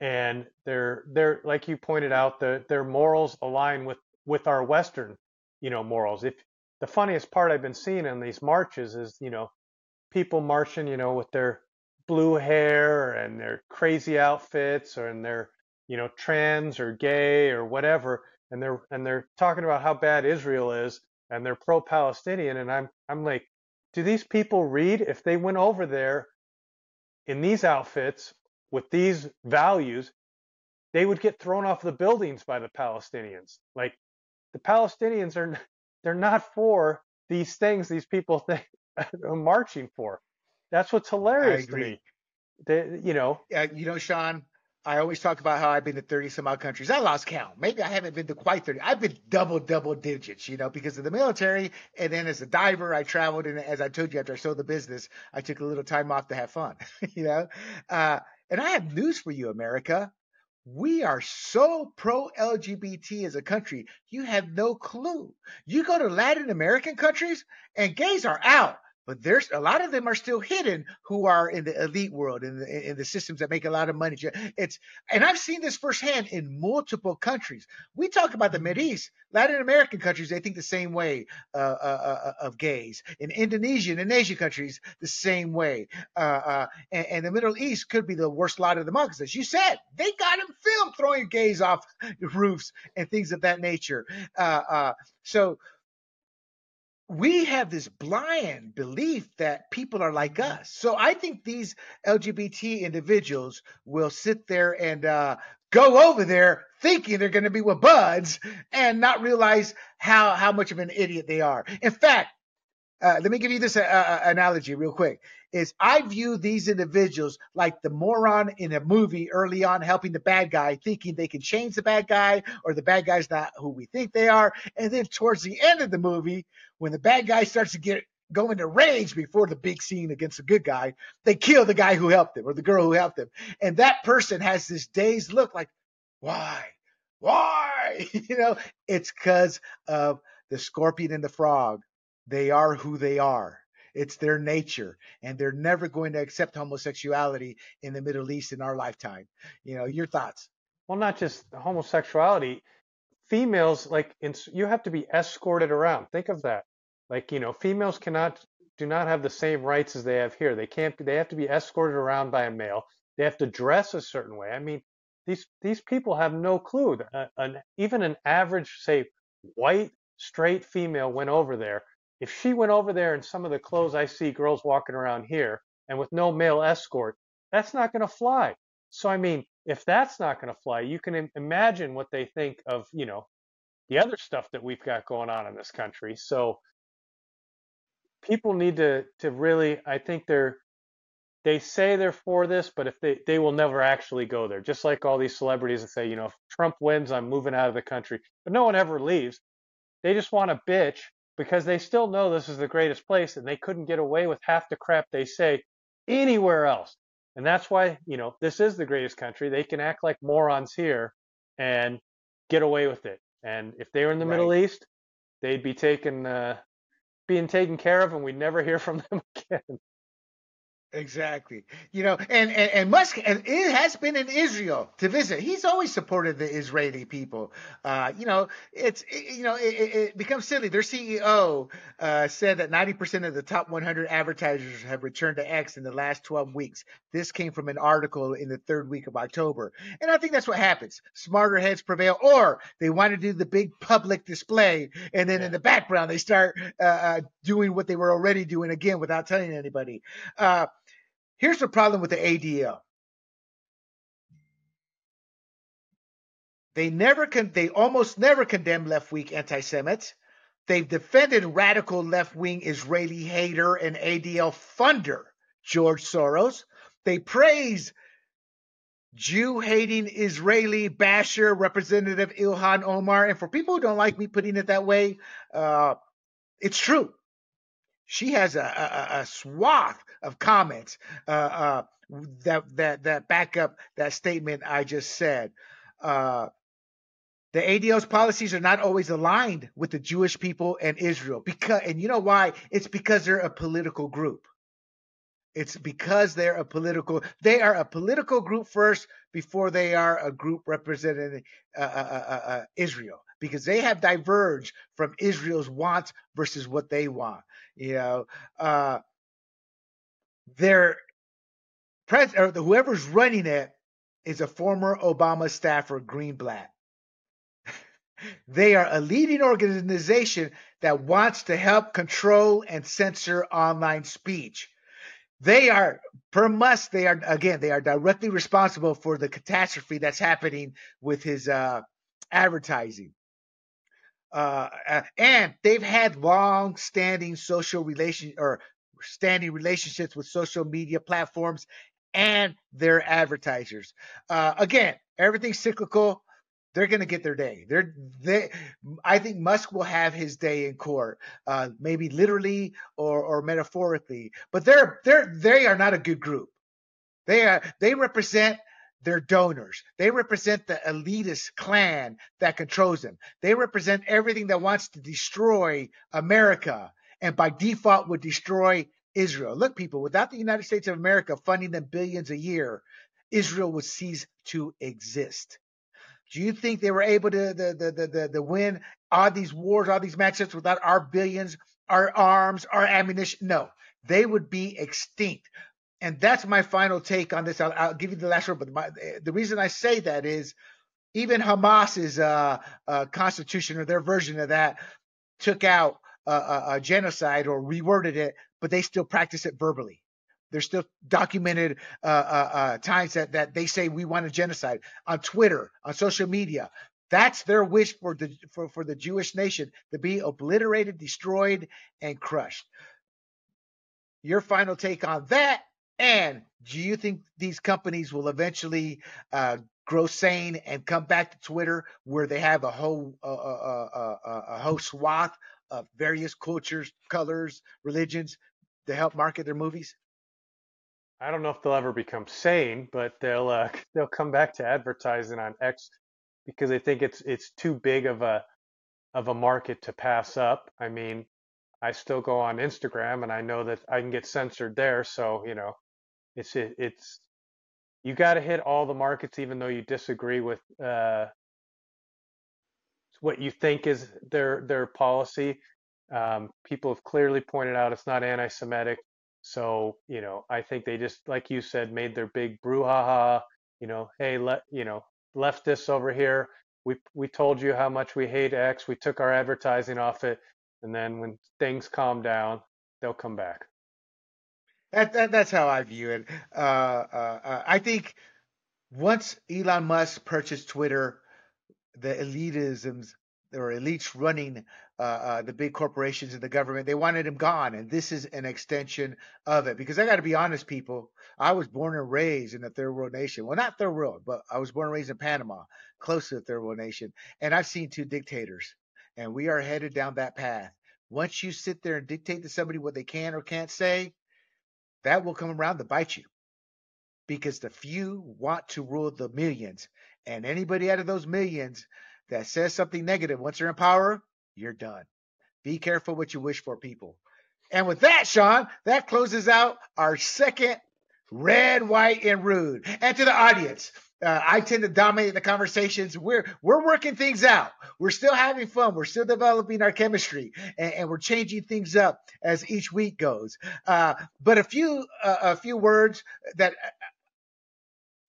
and they're they're like you pointed out, the, their morals align with with our Western you know, morals. If the funniest part I've been seeing in these marches is, you know, people marching, you know, with their blue hair and their crazy outfits or and their, you know, trans or gay or whatever, and they're and they're talking about how bad Israel is and they're pro-Palestinian, and I'm I'm like, do these people read? If they went over there in these outfits with these values, they would get thrown off the buildings by the Palestinians. Like the Palestinians are they're not for these things these people think are marching for. That's what's hilarious to me. They, you know, uh, you know, Sean. I always talk about how I've been to 30 some odd countries. I lost count. Maybe I haven't been to quite 30. I've been double, double digits, you know, because of the military. And then as a diver, I traveled. And as I told you, after I sold the business, I took a little time off to have fun, you know. Uh, and I have news for you, America. We are so pro LGBT as a country, you have no clue. You go to Latin American countries and gays are out. But there's a lot of them are still hidden who are in the elite world in the in the systems that make a lot of money. It's and I've seen this firsthand in multiple countries. We talk about the Mid East, Latin American countries. They think the same way uh, uh, uh, of gays. In Indonesian and Asian countries, the same way. Uh, uh, and, and, the Middle East could be the worst lot of them all as you said, they got them filmed throwing gays off the roofs and things of that nature. Uh, so we have this blind belief that people are like mm-hmm. us. So I think these LGBT individuals will sit there and uh, go over there thinking they're going to be with buds and not realize how how much of an idiot they are. In fact, uh, let me give you this uh, uh analogy real quick. Is I view these individuals like the moron in a movie early on helping the bad guy, thinking they can change the bad guy or the bad guy's not who we think they are. And then towards the end of the movie, when the bad guy starts to get go into rage before the big scene against the good guy, they kill the guy who helped them or the girl who helped them. And that person has this dazed look like, why? Why? you know, it's because of the scorpion and the frog. They are who they are. It's their nature, and they're never going to accept homosexuality in the Middle East in our lifetime. You know, your thoughts? Well, not just homosexuality females like you have to be escorted around. Think of that. Like you know, females cannot do not have the same rights as they have here. They can't. They have to be escorted around by a male. They have to dress a certain way. I mean, these these people have no clue. Uh, an, even an average, say, white straight female went over there. If she went over there in some of the clothes I see girls walking around here, and with no male escort, that's not going to fly. So I mean, if that's not going to fly, you can imagine what they think of, you know, the other stuff that we've got going on in this country. So people need to to really I think they're they say they're for this, but if they they will never actually go there. Just like all these celebrities that say, you know, if Trump wins, I'm moving out of the country. But no one ever leaves. They just want to bitch because they still know this is the greatest place and they couldn't get away with half the crap they say anywhere else. And that's why, you know, this is the greatest country. They can act like morons here and get away with it. And if they were in the right. Middle East, they'd be taken, uh, being taken care of, and we'd never hear from them again. Exactly. You know, and, and, and Musk and it has been in Israel to visit. He's always supported the Israeli people. Uh, you know, it's it, you know it, it, becomes silly. Their CEO uh, said that 90% of the top 100 advertisers have returned to X in the last 12 weeks. This came from an article in the third week of October, and I think that's what happens. Smarter heads prevail, or they want to do the big public display, and then yeah. in the background they start uh, uh, doing what they were already doing again without telling anybody. Here's the problem with the ADL. They never con- they almost never condemn left-wing anti-Semites. They've defended radical left-wing Israeli hater and ADL funder George Soros. They praise Jew-hating Israeli basher Representative Ilhan Omar. And for people who don't like me putting it that way, uh, it's true she has a, a, a swath of comments uh, uh, that that that back up that statement I just said. Uh, the ADL's policies are not always aligned with the Jewish people and Israel because, and you know why? It's because they're a political group. It's because they're a political. They are a political group first before they are a group representing uh, uh, uh, uh Israel because they have diverged from Israel's wants versus what they want. You know, uh, their president or whoever's running it is a former Obama staffer, Greenblatt. they are a leading organization that wants to help control and censor online speech. They are, per Musk, they are, again, they are directly responsible for the catastrophe that's happening with his uh, advertising. Uh, uh, and they've had long-standing social relation or standing relationships with social media platforms and their advertisers. Uh, again, everything's cyclical. They're going to get their day. They're they. I think Musk will have his day in court, uh, maybe literally or or metaphorically. But they're they're they are not a good group. They are they represent their donors. They represent the elitist clan that controls them. They represent everything that wants to destroy America and by default would destroy Israel. Look, people, without the United States of America funding them billions a year, Israel would cease to exist. Do you think they were able to the the the the, the win all these wars, all these matchups without our billions, our arms, our ammunition? No, they would be extinct. And that's my final take on this. I'll, I'll give you the last word, but my, the reason I say that is even Hamas's uh, uh, constitution or their version of that took out a genocide or reworded it, but they still practice it verbally. There's still documented uh, uh, uh, times that, that they say we want a genocide on Twitter, on social media. That's their wish for the for, for the Jewish nation to be obliterated, destroyed, and crushed. Your final take on that? And do you think these companies will eventually uh, grow sane and come back to Twitter where they have a whole uh, uh, a whole swath of various cultures, colors, religions to help market their movies? I don't know if they'll ever become sane, but they'll uh, they'll come back to advertising on X because they think it's it's too big of a of a market to pass up. I mean, I still go on Instagram and I know that I can get censored there, so you know, it's it, it's you got to hit all the markets even though you disagree with uh, what you think is their their policy. Um, people have clearly pointed out it's not anti-Semitic. So, you know, I think they just, like you said, made their big brouhaha, you know, hey, let, you know, leftists over here, we, we told you how much we hate X. We took our advertising off it. And then when things calm down, they'll come back. That, that that's how I view it. Uh, uh, uh, I think once Elon Musk purchased Twitter, the elitisms or elites running uh, uh, the big corporations and the government. They wanted him gone, and this is an extension of it. Because I got to be honest, people. I was born and raised in a third world nation. Well, not third world, but I was born and raised in Panama, close to the third world nation, and I've seen two dictators, and we are headed down that path. Once you sit there and dictate to somebody what they can or can't say, that will come around to bite you. Because the few want to rule the millions, and anybody out of those millions that says something negative, once they're in power, you're done. Be careful what you wish for, people. And with that, Sean, that closes out our second red, white, and rude. And to the audience, uh, I tend to dominate the conversations. We're we're working things out. We're still having fun. We're still developing our chemistry, and, and we're changing things up as each week goes. Uh, but a few uh, a few words that uh,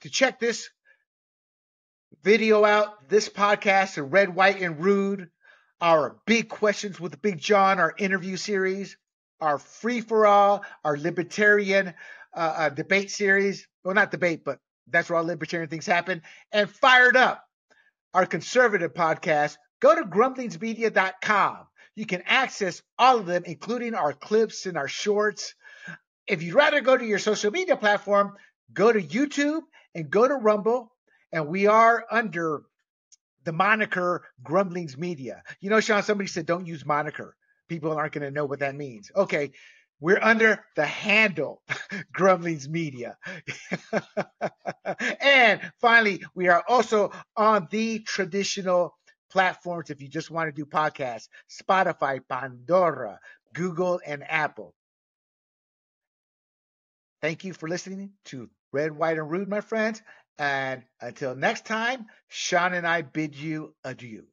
to check this video out, this podcast, and Red, White, and Rude, our Big Questions with Big John, our interview series, our Free for All, our Libertarian uh, uh, debate series. Well, not debate, but that's where all libertarian things happen. And Fired Up, our conservative podcast. Go to grumblingsmedia.com. You can access all of them, including our clips and our shorts. If you'd rather go to your social media platform, go to YouTube and go to Rumble and we are under the moniker Grumblings Media. You know, Sean, somebody said don't use moniker. People aren't going to know what that means. Okay, we're under the handle Grumblings Media. and finally, we are also on the traditional platforms if you just want to do podcasts Spotify, Pandora, Google, and Apple. Thank you for listening to Red, White, and Rude, my friends. And until next time, Sean and I bid you adieu.